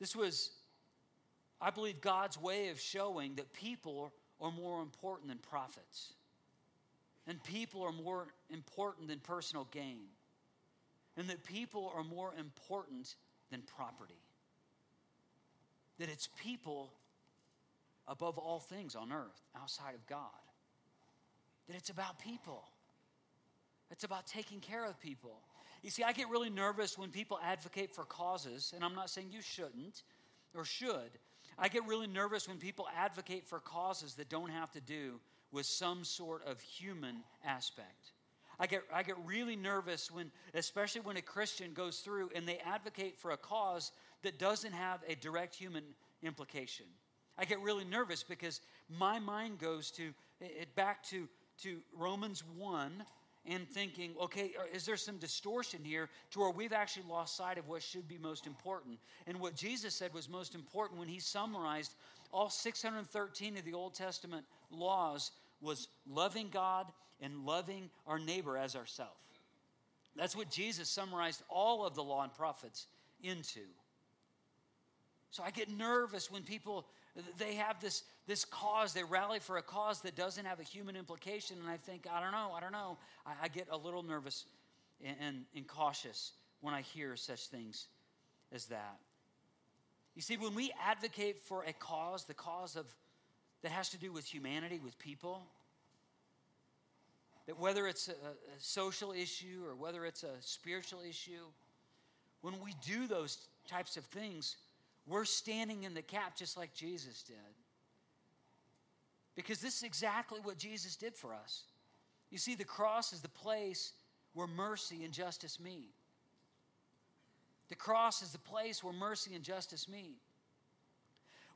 This was, I believe, God's way of showing that people are more important than profits. And people are more important than personal gain. And that people are more important than property. That it's people above all things on earth outside of God. That it's about people. It's about taking care of people. You see, I get really nervous when people advocate for causes, and I'm not saying you shouldn't or should. I get really nervous when people advocate for causes that don't have to do with some sort of human aspect. I get, I get really nervous when, especially when a Christian goes through and they advocate for a cause that doesn't have a direct human implication. I get really nervous because my mind goes to it back to, to Romans 1 and thinking, okay, uh, is there some distortion here to where we've actually lost sight of what should be most important? And what Jesus said was most important when he summarized all 613 of the Old Testament laws was loving God and loving our neighbor as ourselves. That's what Jesus summarized all of the law and prophets into. So I get nervous when people they have this, this cause, they rally for a cause that doesn't have a human implication. And I think, I don't know, I don't know. I, I get a little nervous and, and, and cautious when I hear such things as that. You see, when we advocate for a cause, the cause of that has to do with humanity, with people, that whether it's a, a social issue or whether it's a spiritual issue, when we do those types of things, we're standing in the gap just like Jesus did. Because this is exactly what Jesus did for us. You see, the cross is the place where mercy and justice meet. The cross is the place where mercy and justice meet.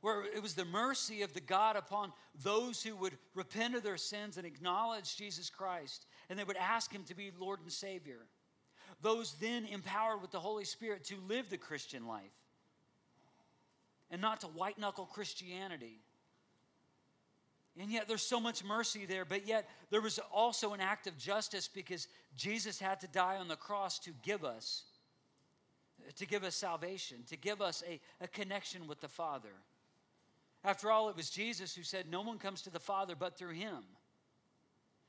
Where it was the mercy of the God upon those who would repent of their sins and acknowledge Jesus Christ, and they would ask Him to be Lord and Savior. Those then empowered with the Holy Spirit to live the Christian life and not to white knuckle Christianity. And yet there's so much mercy there, but yet there was also an act of justice because Jesus had to die on the cross to give us to give us salvation, to give us a, a connection with the Father. After all, it was Jesus who said, No one comes to the Father but through him.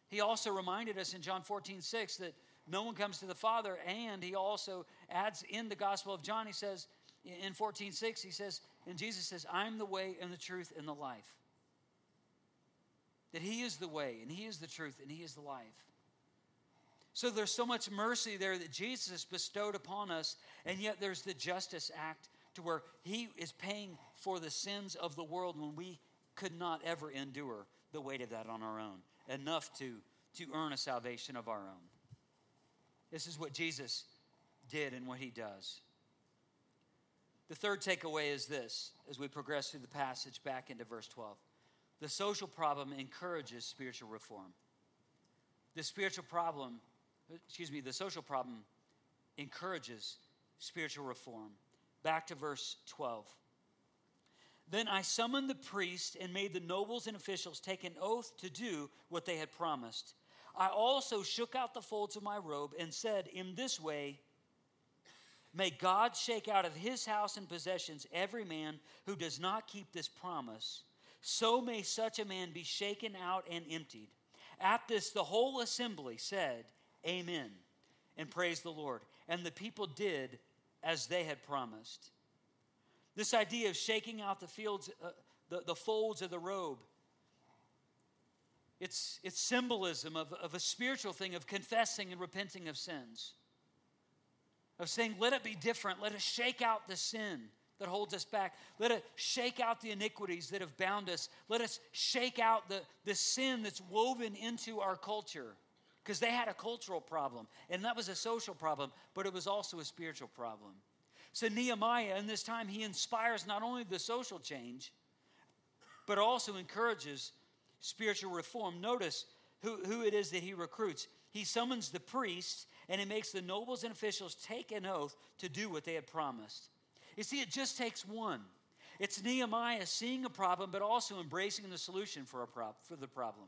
He also reminded us in John 14, 6 that no one comes to the Father, and he also adds in the Gospel of John, he says, in 14, 6, he says, and Jesus says, I'm the way and the truth and the life. That He is the way and He is the truth and He is the life. So there's so much mercy there that Jesus bestowed upon us, and yet there's the justice act to where He is paying for the sins of the world when we could not ever endure the weight of that on our own, enough to, to earn a salvation of our own. This is what Jesus did and what He does. The third takeaway is this as we progress through the passage back into verse 12. The social problem encourages spiritual reform. The spiritual problem, excuse me, the social problem encourages spiritual reform. Back to verse 12. Then I summoned the priests and made the nobles and officials take an oath to do what they had promised. I also shook out the folds of my robe and said, In this way, May God shake out of his house and possessions every man who does not keep this promise. So may such a man be shaken out and emptied. At this, the whole assembly said, Amen, and praised the Lord. And the people did as they had promised. This idea of shaking out the fields, uh, the, the folds of the robe, it's, it's symbolism of, of a spiritual thing of confessing and repenting of sins of saying, let it be different. Let us shake out the sin that holds us back. Let us shake out the iniquities that have bound us. Let us shake out the, the sin that's woven into our culture. Because they had a cultural problem, and that was a social problem, but it was also a spiritual problem. So, Nehemiah, in this time, he inspires not only the social change, but also encourages spiritual reform. Notice who, who it is that he recruits. He summons the priests and it makes the nobles and officials take an oath to do what they had promised. You see, it just takes one. It's Nehemiah seeing a problem, but also embracing the solution for, a prob- for the problem.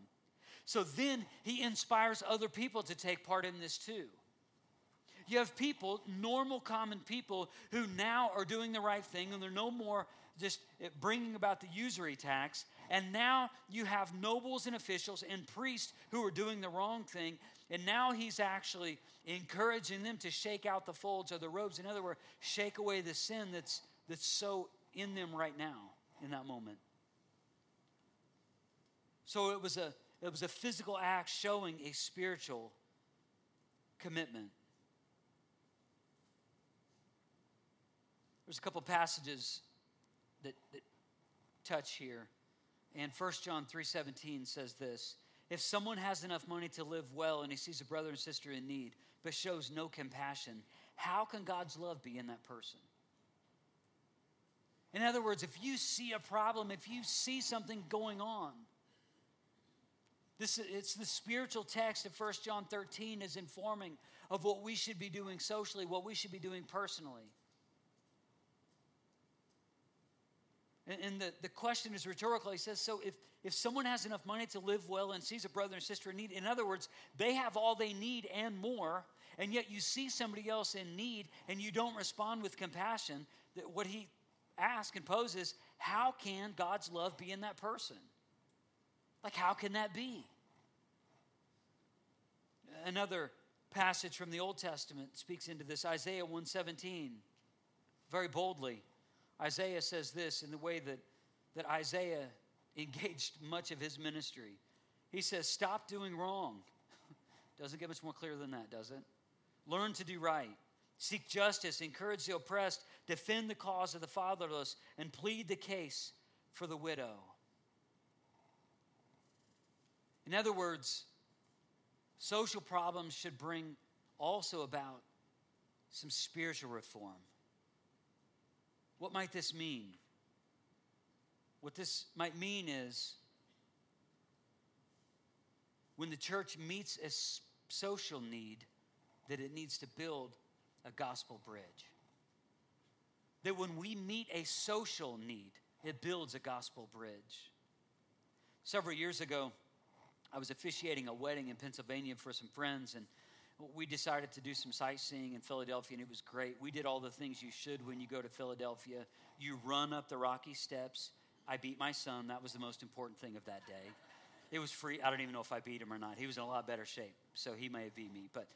So then he inspires other people to take part in this too. You have people, normal, common people, who now are doing the right thing and they're no more just eh, bringing about the usury tax. And now you have nobles and officials and priests who are doing the wrong thing. And now he's actually encouraging them to shake out the folds of the robes. In other words, shake away the sin that's, that's so in them right now, in that moment. So it was a, it was a physical act showing a spiritual commitment. There's a couple passages that, that touch here. And 1 John 3:17 says this, if someone has enough money to live well and he sees a brother and sister in need but shows no compassion, how can God's love be in that person? In other words, if you see a problem, if you see something going on, this, it's the spiritual text of 1 John 13 is informing of what we should be doing socially, what we should be doing personally. And, the, the question is rhetorical. He says, So if, if someone has enough money to live well and sees a brother and sister in need, in other words, they have all they need and more, and yet you see somebody else in need and you don't respond with compassion, that what he asks and poses, how can God's love be in that person? Like, how can that be? Another passage from the Old Testament speaks into this Isaiah 117 very boldly. Isaiah says this in the way that, that Isaiah *laughs* engaged much of his ministry. He says, Stop doing wrong. *laughs* Doesn't get much more clear than that, does it? Learn to do right. Seek justice, encourage the oppressed, defend the cause of the fatherless, and plead the case for the widow. In other words, social problems should bring also about some spiritual reform. What might this mean? What this might mean is when the church meets a social need, that it needs to build a gospel bridge. That when we meet a social need, it builds a gospel bridge. Several years ago, I was officiating a wedding in Pennsylvania for some friends, and we decided to do some sightseeing in Philadelphia, and it was great. We did all the things you should when you go to Philadelphia. You run up the rocky steps. I beat my son. That was the most important thing of that day. It was free. I don't even know if I beat him or not. He was in a lot better shape, so he may have beat me. But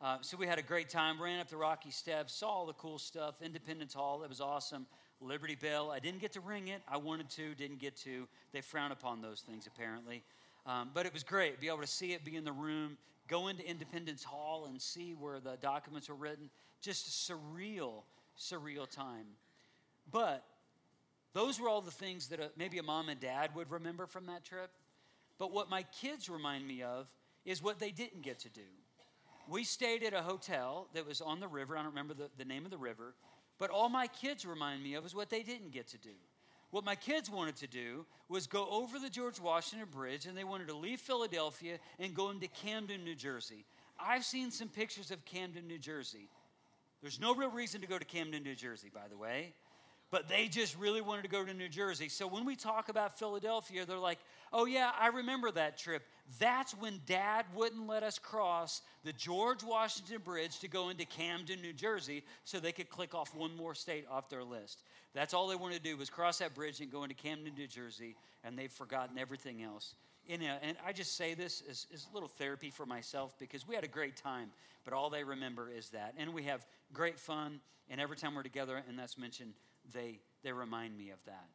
uh, so we had a great time. Ran up the rocky steps, saw all the cool stuff. Independence Hall. It was awesome. Liberty Bell. I didn't get to ring it. I wanted to. Didn't get to. They frown upon those things apparently. Um, but it was great. Be able to see it, be in the room, go into Independence Hall and see where the documents were written. Just a surreal, surreal time. But those were all the things that maybe a mom and dad would remember from that trip. But what my kids remind me of is what they didn't get to do. We stayed at a hotel that was on the river. I don't remember the, the name of the river. But all my kids remind me of is what they didn't get to do. What my kids wanted to do was go over the George Washington Bridge and they wanted to leave Philadelphia and go into Camden, New Jersey. I've seen some pictures of Camden, New Jersey. There's no real reason to go to Camden, New Jersey, by the way but they just really wanted to go to New Jersey. So when we talk about Philadelphia, they're like, oh, yeah, I remember that trip. That's when dad wouldn't let us cross the George Washington Bridge to go into Camden, New Jersey, so they could click off one more state off their list. That's all they wanted to do was cross that bridge and go into Camden, New Jersey, and they've forgotten everything else. And I just say this as, as a little therapy for myself because we had a great time, but all they remember is that. And we have great fun, and every time we're together, and that's mentioned, they, they remind me of that.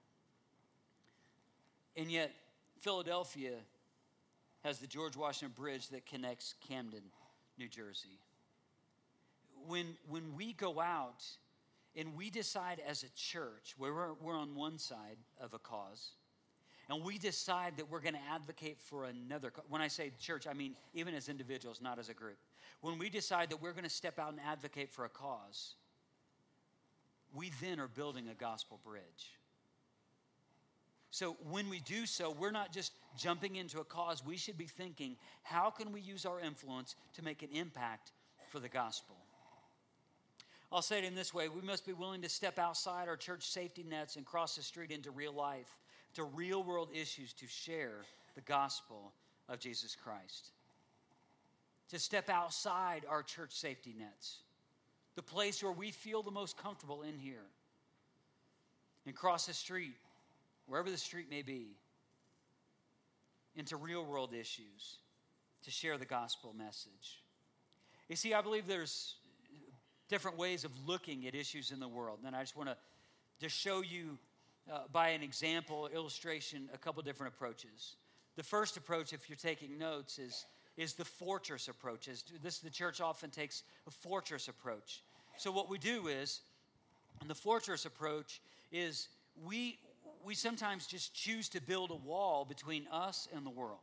And yet, Philadelphia has the George Washington Bridge that connects Camden, New Jersey. When, when we go out and we decide as a church, where we're, we're on one side of a cause, and we decide that we're going to advocate for another when i say church i mean even as individuals not as a group when we decide that we're going to step out and advocate for a cause we then are building a gospel bridge. So when we do so, we're not just jumping into a cause. We should be thinking, how can we use our influence to make an impact for the gospel? I'll say it in this way we must be willing to step outside our church safety nets and cross the street into real life, to real world issues to share the gospel of Jesus Christ. To step outside our church safety nets, the place where we feel the most comfortable in here, and cross the street wherever the street may be, into real world issues to share the gospel message. You see, I believe there's different ways of looking at issues in the world. And I just want to just show you uh, by an example, illustration, a couple different approaches. The first approach, if you're taking notes, is, is the fortress approach. Is this the church often takes a fortress approach. So what we do is, and the fortress approach is we we sometimes just choose to build a wall between us and the world.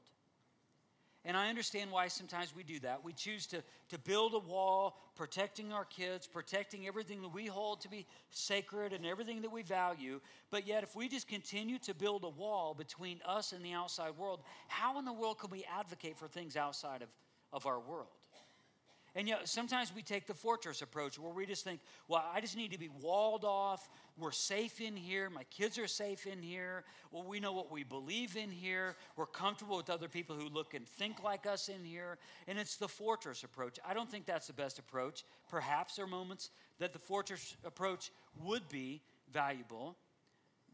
And I understand why sometimes we do that. We choose to, to build a wall, protecting our kids, protecting everything that we hold to be sacred and everything that we value. But yet, if we just continue to build a wall between us and the outside world, how in the world can we advocate for things outside of, of our world? And yet, sometimes we take the fortress approach where we just think, well, I just need to be walled off. We're safe in here. My kids are safe in here. Well, we know what we believe in here. We're comfortable with other people who look and think like us in here. And it's the fortress approach. I don't think that's the best approach. Perhaps there are moments that the fortress approach would be valuable.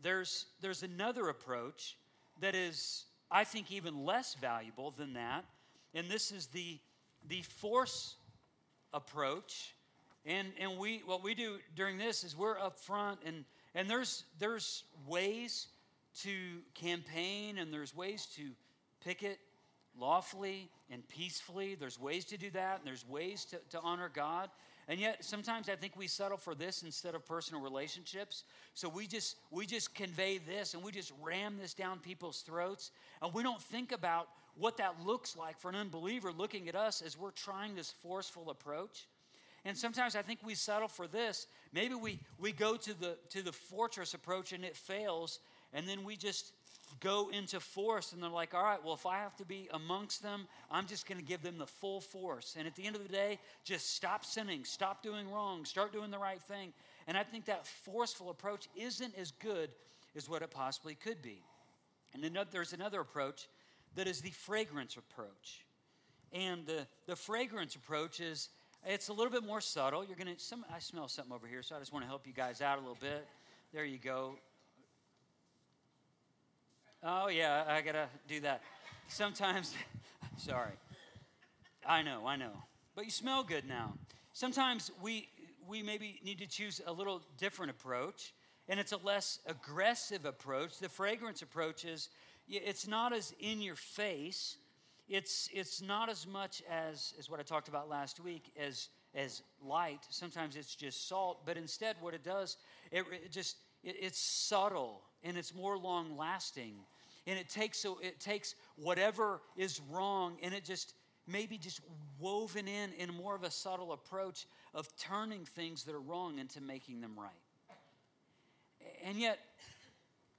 There's, there's another approach that is, I think, even less valuable than that. And this is the, the force approach. And, and we, what we do during this is we're up front, and, and there's, there's ways to campaign and there's ways to picket lawfully and peacefully. There's ways to do that, and there's ways to, to honor God. And yet sometimes I think we settle for this instead of personal relationships. So we just we just convey this and we just ram this down people's throats. And we don't think about what that looks like for an unbeliever looking at us as we're trying this forceful approach. And sometimes I think we settle for this. Maybe we, we go to the, to the fortress approach and it fails, and then we just go into force and they're like, all right, well, if I have to be amongst them, I'm just going to give them the full force. And at the end of the day, just stop sinning, stop doing wrong, start doing the right thing. And I think that forceful approach isn't as good as what it possibly could be. And then there's another approach that is the fragrance approach. And the, the fragrance approach is it's a little bit more subtle. You're gonna some I smell something over here, so I just want to help you guys out a little bit. There you go. Oh yeah, I gotta do that. Sometimes *laughs* sorry. I know, I know. But you smell good now. Sometimes we we maybe need to choose a little different approach, and it's a less aggressive approach. The fragrance approach is it's not as in your face. It's, it's not as much as, as what I talked about last week as, as light. Sometimes it's just salt, but instead, what it does, it, it just it, it's subtle and it's more long lasting. And it takes so it takes whatever is wrong and it just maybe just woven in in more of a subtle approach of turning things that are wrong into making them right. And yet,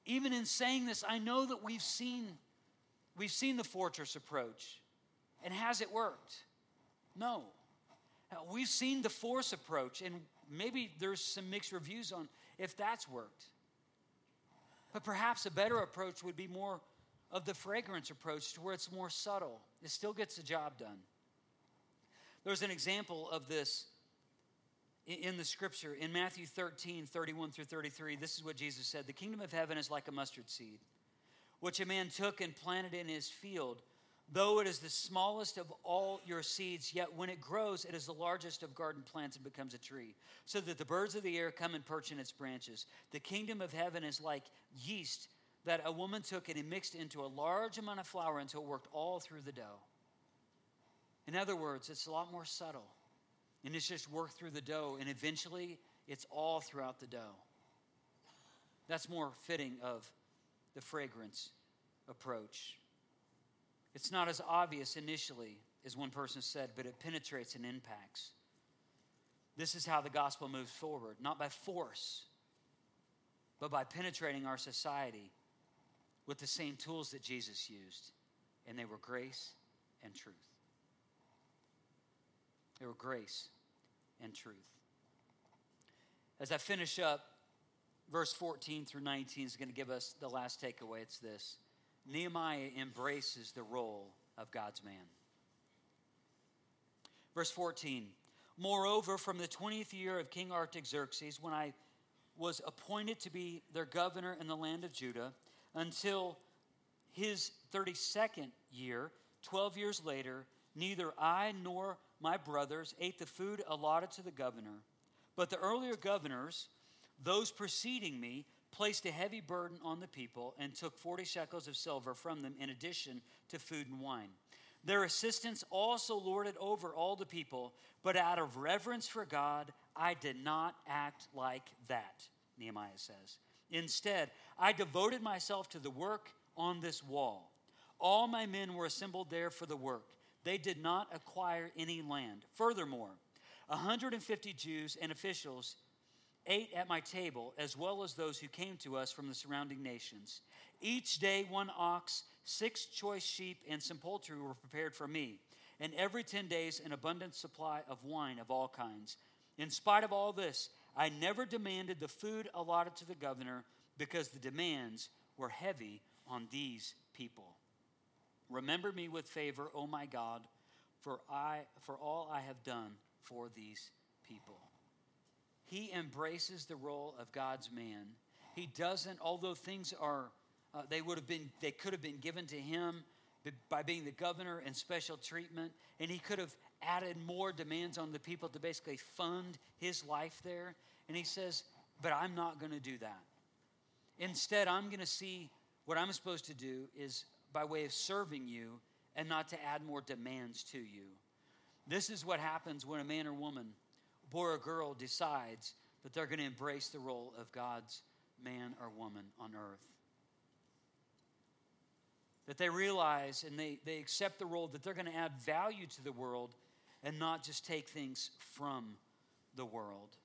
even in saying this, I know that we've seen we've seen the fortress approach. And has it worked? No. Uh, we've seen the force approach, and maybe there's some mixed reviews on if that's worked. But perhaps a better approach would be more of the fragrance approach to where it's more subtle. It still gets the job done. There's an example of this in the scripture in Matthew 13, 31 through 33. This is what Jesus said The kingdom of heaven is like a mustard seed, which a man took and planted in his field. Though it is the smallest of all your seeds, yet when it grows, it is the largest of garden plants and becomes a tree, so that the birds of the air come and perch in its branches. The kingdom of heaven is like yeast that a woman took and mixed into a large amount of flour until it worked all through the dough. In other words, it's a lot more subtle. And it's just worked through the dough, and eventually it's all throughout the dough. That's more fitting of the fragrance approach. It's not as obvious initially as one person said, but it penetrates and impacts. This is how the gospel moves forward, not by force, but by penetrating our society with the same tools that Jesus used, and they were grace and truth. They were grace and truth. As I finish up, verse 14 through 19 is going to give us the last takeaway. It's this Nehemiah embraces the role of God's man. Verse 14 Moreover, from the 20th year of King Artaxerxes, when I was appointed to be their governor in the land of Judah, until his 32nd year, 12 years later, neither I nor my brothers ate the food allotted to the governor. But the earlier governors, those preceding me, placed a heavy burden on the people and took 40 shekels of silver from them in addition to food and wine. Their assistants also lorded over all the people, but out of reverence for God, I did not act like that, Nehemiah says. Instead, I devoted myself to the work on this wall. All my men were assembled there for the work. They did not acquire any land. Furthermore, 150 Jews and officials ate at my table, as well as those who came to us from the surrounding nations. Each day, one ox, six choice sheep, and some poultry were prepared for me. And every 10 days, an abundant supply of wine of all kinds. In spite of all this, I never demanded the food allotted to the governor because the demands were heavy on these people. Remember me with favor, O my God, for I for all I have done for these people. He embraces the role of God's man. He doesn't, although things are, uh, they would have been, they could have been given to him by being the governor and special treatment, and he could have added more demands on the people to basically fund his life there. And he says, But I'm not going to do that. Instead, I'm going to see what I'm supposed to do is by way of serving you and not to add more demands to you. This is what happens when a man or woman, boy or girl, decides that they're going to embrace the role of God's man or woman on earth. That they realize and they, they accept the role that they're going to add value to the world and not just take things from the world.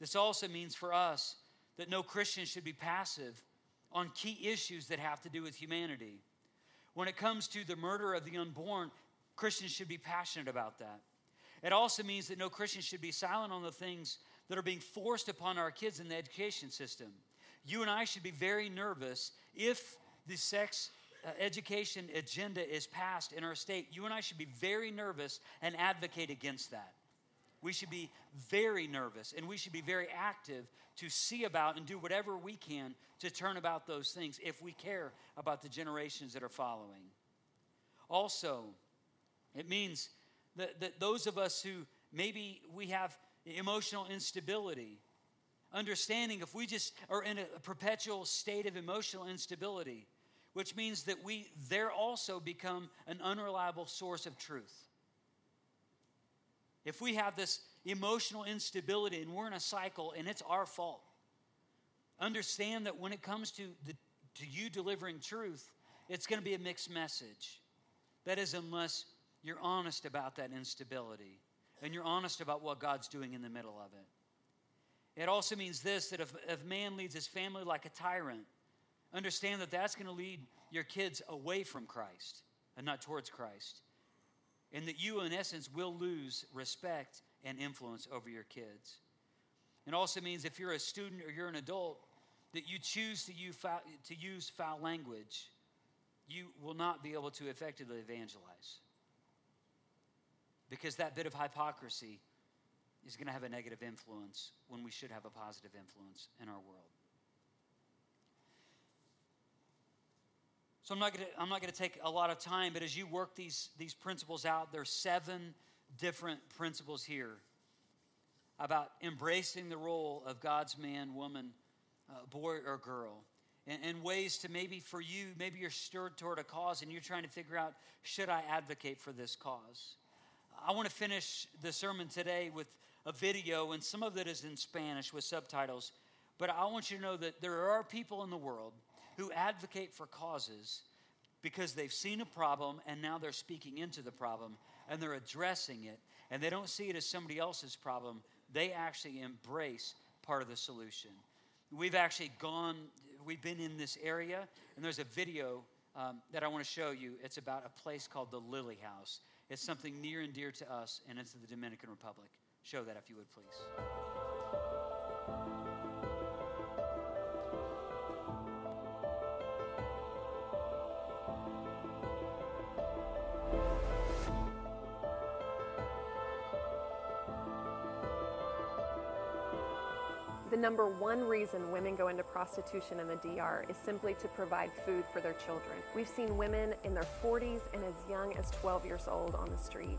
This also means for us that no Christian should be passive on key issues that have to do with humanity. When it comes to the murder of the unborn, Christians should be passionate about that. It also means that no Christian should be silent on the things that are being forced upon our kids in the education system. You and I should be very nervous if the sex uh, education agenda is passed in our state. You and I should be very nervous and advocate against that. We should be very nervous and we should be very active to see about and do whatever we can to turn about those things if we care about the generations that are following. Also, it means that, that those of us who maybe we have emotional instability, understanding if we just are in a perpetual state of emotional instability, which means that we there also become an unreliable source of truth. If we have this emotional instability and we're in a cycle and it's our fault, understand that when it comes to, the, to you delivering truth, it's going to be a mixed message. That is, unless you're honest about that instability and you're honest about what God's doing in the middle of it. It also means this that if, if man leads his family like a tyrant, understand that that's going to lead your kids away from Christ and not towards Christ and that you, in essence, will lose respect and influence over your kids. It also means if you're a student or you're an adult, that you choose to use foul, language, you will not be able to effectively evangelize. Because that bit of hypocrisy is going to have a negative influence when we should have a positive influence in our world. So I'm not to I'm not to take a lot of time, but as you work these these principles out, there's seven different principles here about embracing the role of God's man, woman, uh, boy, or girl. And, and ways to maybe for you, maybe you're stirred toward a cause and you're trying to figure out, should I advocate for this cause? I want to finish the sermon today with a video, and some of it is in Spanish with subtitles. But I want you to know that there are people in the world who advocate for causes because they've seen a problem and now they're speaking into the problem and they're addressing it and they don't see it as somebody else's problem. They actually embrace part of the solution. we've actually gone, we've been in this area, and there's a video um, that I want to show you. It's about a place called the Lily House. It's something near and dear to us, and it's in the Dominican Republic. Show that if you would, please. The number one reason women go into prostitution in the DR is simply to provide food for their children. We've seen women in their 40s and as young as 12 years old on the street.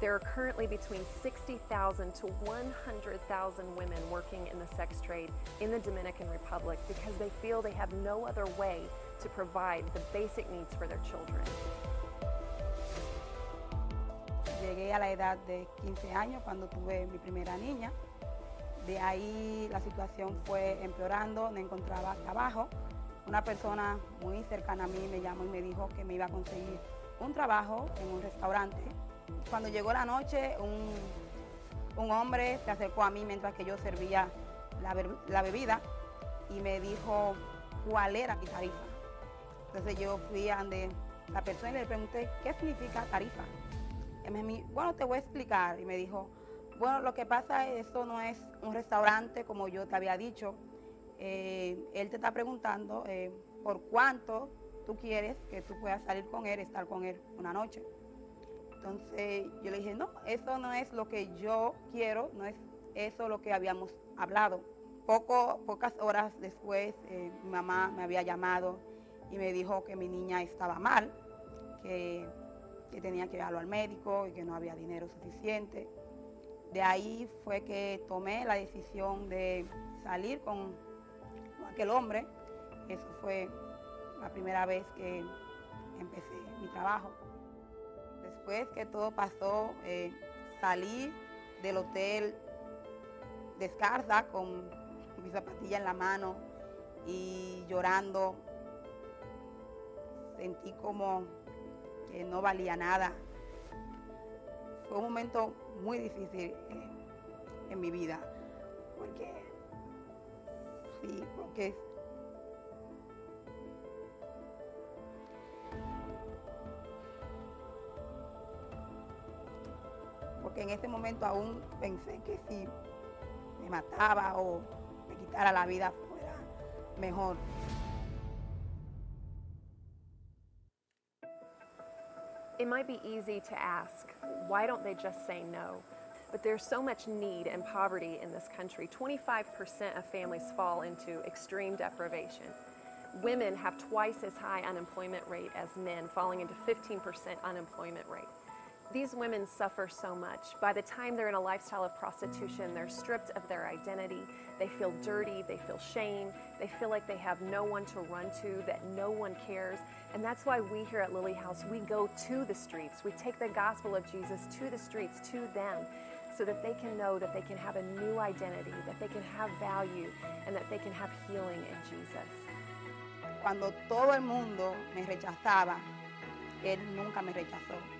There are currently between 60,000 to 100,000 women working in the sex trade in the Dominican Republic because they feel they have no other way to provide the basic needs for their children. Llegué a la edad de 15 años cuando tuve mi primera niña. De ahí la situación fue empeorando, no encontraba trabajo. Una persona muy cercana a mí me llamó y me dijo que me iba a conseguir un trabajo en un restaurante. Cuando llegó la noche, un, un hombre se acercó a mí mientras que yo servía la, la bebida y me dijo cuál era mi tarifa. Entonces yo fui a donde la persona y le pregunté, ¿qué significa tarifa? Y me dijo, bueno, te voy a explicar. Y me dijo, bueno, lo que pasa es esto no es un restaurante como yo te había dicho. Eh, él te está preguntando eh, por cuánto tú quieres que tú puedas salir con él, estar con él una noche. Entonces yo le dije, no, eso no es lo que yo quiero, no es eso lo que habíamos hablado. Poco, pocas horas después eh, mi mamá me había llamado y me dijo que mi niña estaba mal, que, que tenía que llevarlo al médico y que no había dinero suficiente. De ahí fue que tomé la decisión de salir con, aquel hombre. Eso fue la primera vez que empecé mi trabajo. Después que todo pasó, eh, salí del hotel descalza con mi zapatilla en la mano y llorando. Sentí como que no valía nada. Fue un momento muy difícil en mi vida, porque sí, porque porque en ese momento aún pensé que si me mataba o me quitara la vida fuera mejor. It might be easy to ask, why don't they just say no? But there's so much need and poverty in this country. 25% of families fall into extreme deprivation. Women have twice as high unemployment rate as men, falling into 15% unemployment rate. These women suffer so much. By the time they're in a lifestyle of prostitution, they're stripped of their identity. They feel dirty, they feel shame, they feel like they have no one to run to, that no one cares. And that's why we here at Lily House, we go to the streets. We take the gospel of Jesus to the streets, to them, so that they can know that they can have a new identity, that they can have value, and that they can have healing in Jesus. Cuando todo el mundo me rechazaba, él nunca me rechazó.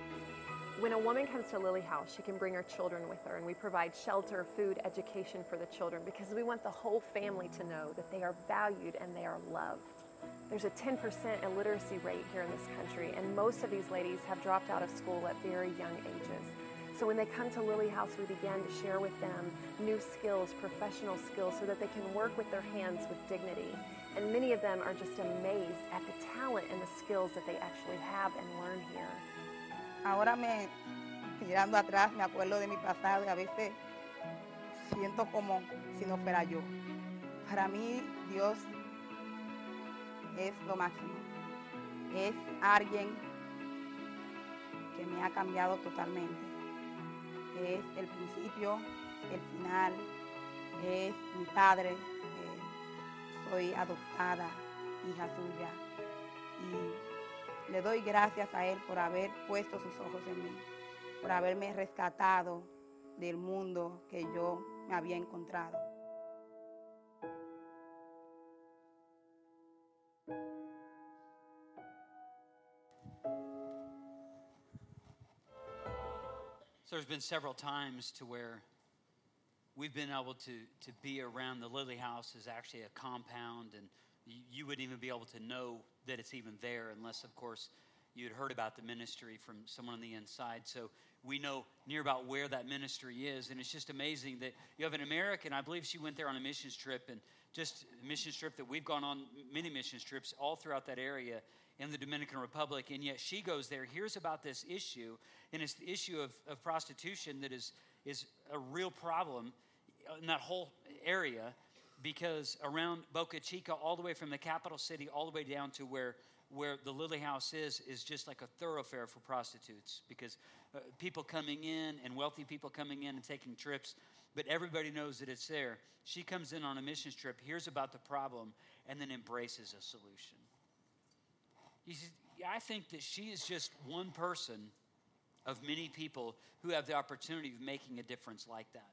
When a woman comes to Lily House, she can bring her children with her, and we provide shelter, food, education for the children because we want the whole family to know that they are valued and they are loved. There's a 10% illiteracy rate here in this country, and most of these ladies have dropped out of school at very young ages. So when they come to Lily House, we begin to share with them new skills, professional skills, so that they can work with their hands with dignity. And many of them are just amazed at the talent and the skills that they actually have and learn here. Ahora me, mirando atrás, me acuerdo de mi pasado y a veces siento como si no fuera yo. Para mí, Dios es lo máximo. Es alguien que me ha cambiado totalmente. Es el principio, el final, es mi padre. soy adoptada, hija suya. Y le doy gracias a Él por haber puesto sus ojos en mí, por haberme rescatado del mundo que yo me había encontrado. So there's been several times to where we've been able to, be around the Lily House is actually a compound, and you, wouldn't even be able to know that it's even there unless, of course, you had heard about the ministry from someone on the inside. So we know near about where that ministry is, and it's just amazing that you have an American. I believe she went there on a missions trip, and just a mission trip that we've gone on many missions trips all throughout that area in the Dominican Republic, and yet she goes there, hears about this issue, and it's the issue of, of prostitution that is is a real problem in that whole area because around Boca Chica, all the way from the capital city, all the way down to where where the Lily House is, is just like a thoroughfare for prostitutes because uh, people coming in and wealthy people coming in and taking trips, but everybody knows that it's there. She comes in on a missions trip, hears about the problem, and then embraces a solution. See, I think that she is just one person of many people who have the opportunity of making a difference like that.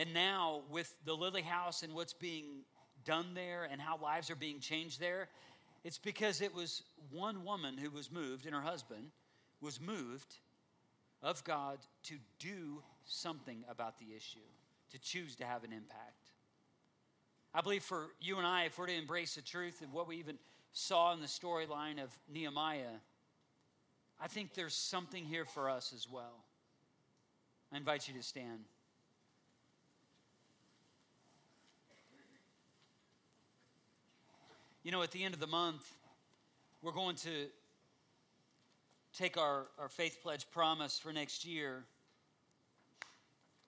And now, with the Lily House and what's being done there and how lives are being changed there, it's because it was one woman who was moved, and her husband was moved of God to do something about the issue, to choose to have an impact. I believe for you and I, if we're to embrace the truth and what we even saw in the storyline of Nehemiah, I think there's something here for us as well. I invite you to stand. You know, at the end of the month, we're going to take our, our faith pledge promise for next year.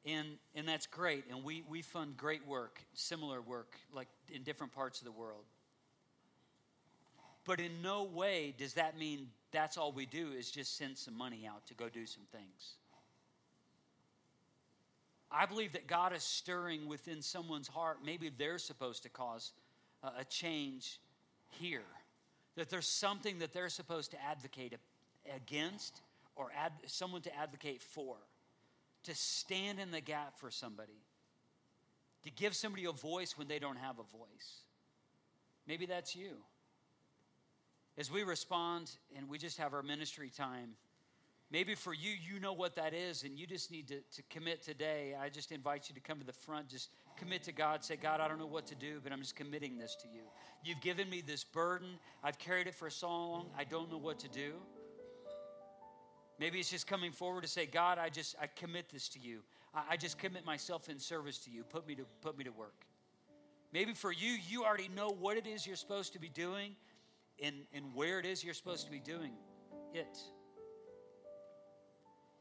And, and that's great. And we, we fund great work, similar work, like in different parts of the world. But in no way does that mean that's all we do is just send some money out to go do some things. I believe that God is stirring within someone's heart. Maybe they're supposed to cause a change here. That there's something that they're supposed to advocate against or ad, someone to advocate for. To stand in the gap for somebody. To give somebody a voice when they don't have a voice. Maybe that's you. As we respond and we just have our ministry time, maybe for you, you know what that is and you just need to, to commit today. I just invite you to come to the front, just commit to God. Say, God, I don't know what to do, but I'm just committing this to you. You've given me this burden. I've carried it for so long, I don't know what to do. Maybe it's just coming forward to say, God, I just I commit this to you. I, I just commit myself in service to you. Put me to put me to work. Maybe for you, you already know what it is you're supposed to be doing and, and where it is you're supposed to be doing it.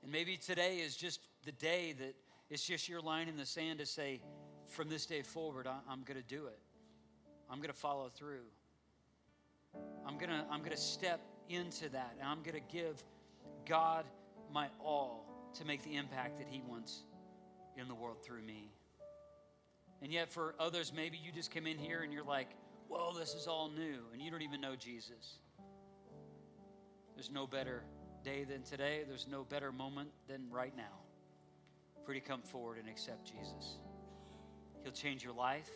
And maybe today is just the day that it's just your line in the sand to say, from this day forward, I, I'm going to do it. I'm going to follow through. I'm going to I'm going to step into that and I'm going to give God my all to make the impact that he wants in the world through me. And yet for others maybe you just come in here and you're like, "Well, this is all new, and you don't even know Jesus. There's no better day than today. There's no better moment than right now for you to come forward and accept Jesus. He'll change your life.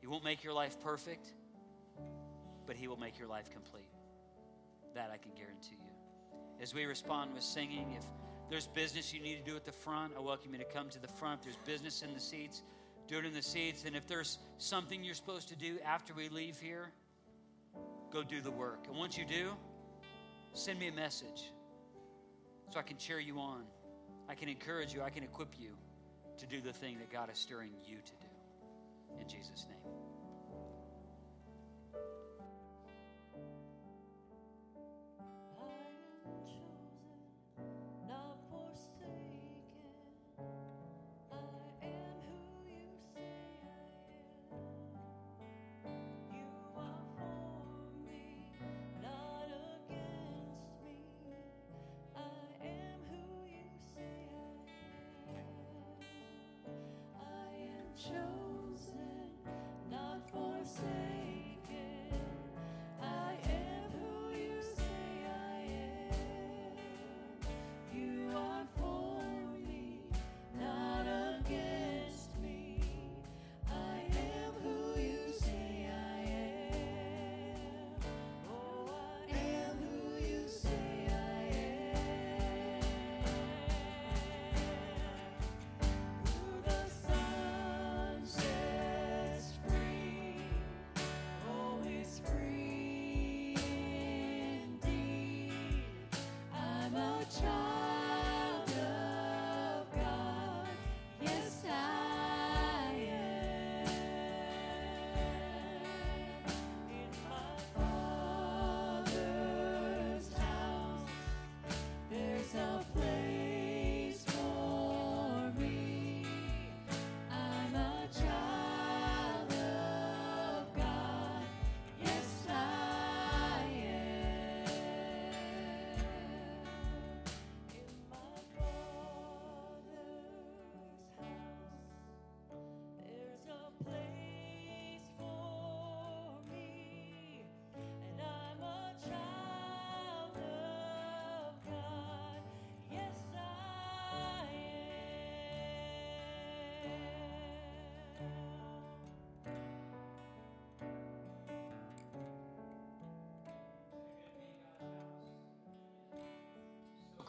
He won't make your life perfect, but He will make your life complete. That I can guarantee you. As we respond with singing, if there's business you need to do at the front, I welcome you to come to the front. If there's business in the seats, do it in the seats. And if there's something you're supposed to do after we leave here, go do the work. And once you do, send me a message so I can cheer you on. I can encourage you. I can equip you to do the thing that God is stirring you to do. In Jesus' name.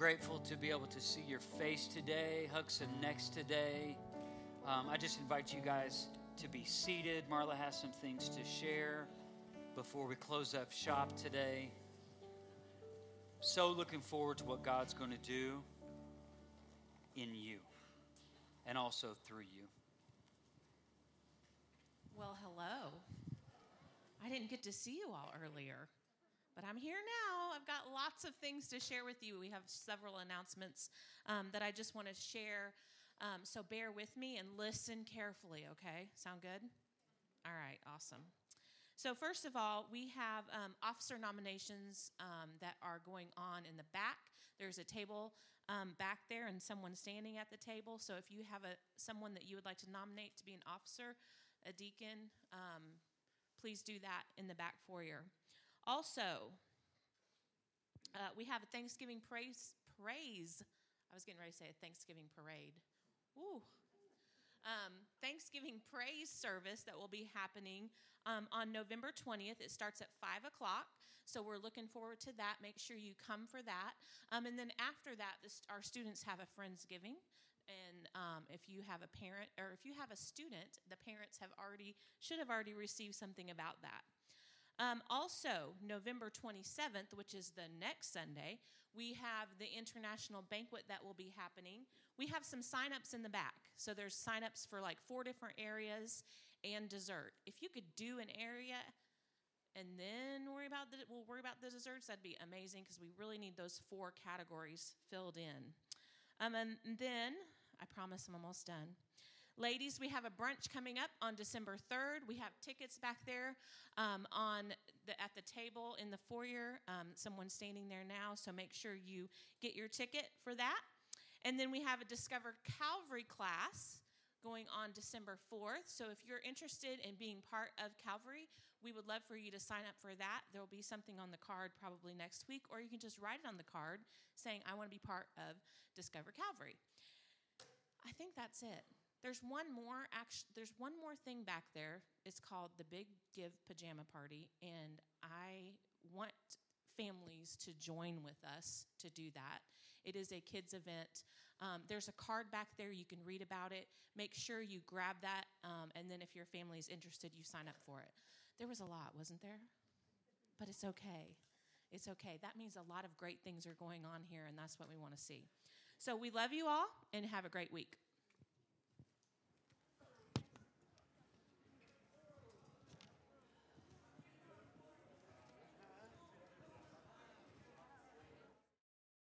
Grateful to be able to see your face today, hug some necks today. Um, I just invite you guys to be seated. Marla has some things to share before we close up shop today. So looking forward to what God's going to do in you and also through you. Well, hello. I didn't get to see you all earlier, but I'm here now. I've got lots of things to share with you. We have several announcements um, that I just want to share. Um, so bear with me and listen carefully, okay? Sound good? All right, awesome. So, first of all, we have um, officer nominations um, that are going on in the back. There's a table um, back there and someone standing at the table. So, if you have a someone that you would like to nominate to be an officer, a deacon, um, please do that in the back foyer. Also, uh, we have a Thanksgiving praise praise. I was getting ready to say a Thanksgiving parade. Ooh. Um, Thanksgiving praise service that will be happening um, on November 20th. It starts at 5 o'clock, so we're looking forward to that. Make sure you come for that. Um, and then after that, this, our students have a Friendsgiving. And um, if you have a parent or if you have a student, the parents have already should have already received something about that. Um, also, November 27th, which is the next Sunday, we have the international banquet that will be happening. We have some sign-ups in the back. So there's sign-ups for like four different areas and dessert. If you could do an area and then worry about the we'll worry about the desserts, that'd be amazing because we really need those four categories filled in. Um, and then I promise I'm almost done. Ladies, we have a brunch coming up on December 3rd. We have tickets back there um, on the, at the table in the foyer. Um, someone's standing there now, so make sure you get your ticket for that. And then we have a Discover Calvary class going on December 4th. So if you're interested in being part of Calvary, we would love for you to sign up for that. There will be something on the card probably next week, or you can just write it on the card saying, I want to be part of Discover Calvary. I think that's it. There's one more act- there's one more thing back there. It's called the Big Give Pajama Party and I want families to join with us to do that. It is a kids event. Um, there's a card back there. You can read about it. Make sure you grab that, um, and then if your family is interested, you sign up for it. There was a lot, wasn't there? But it's okay. It's okay. That means a lot of great things are going on here, and that's what we want to see. So we love you all, and have a great week.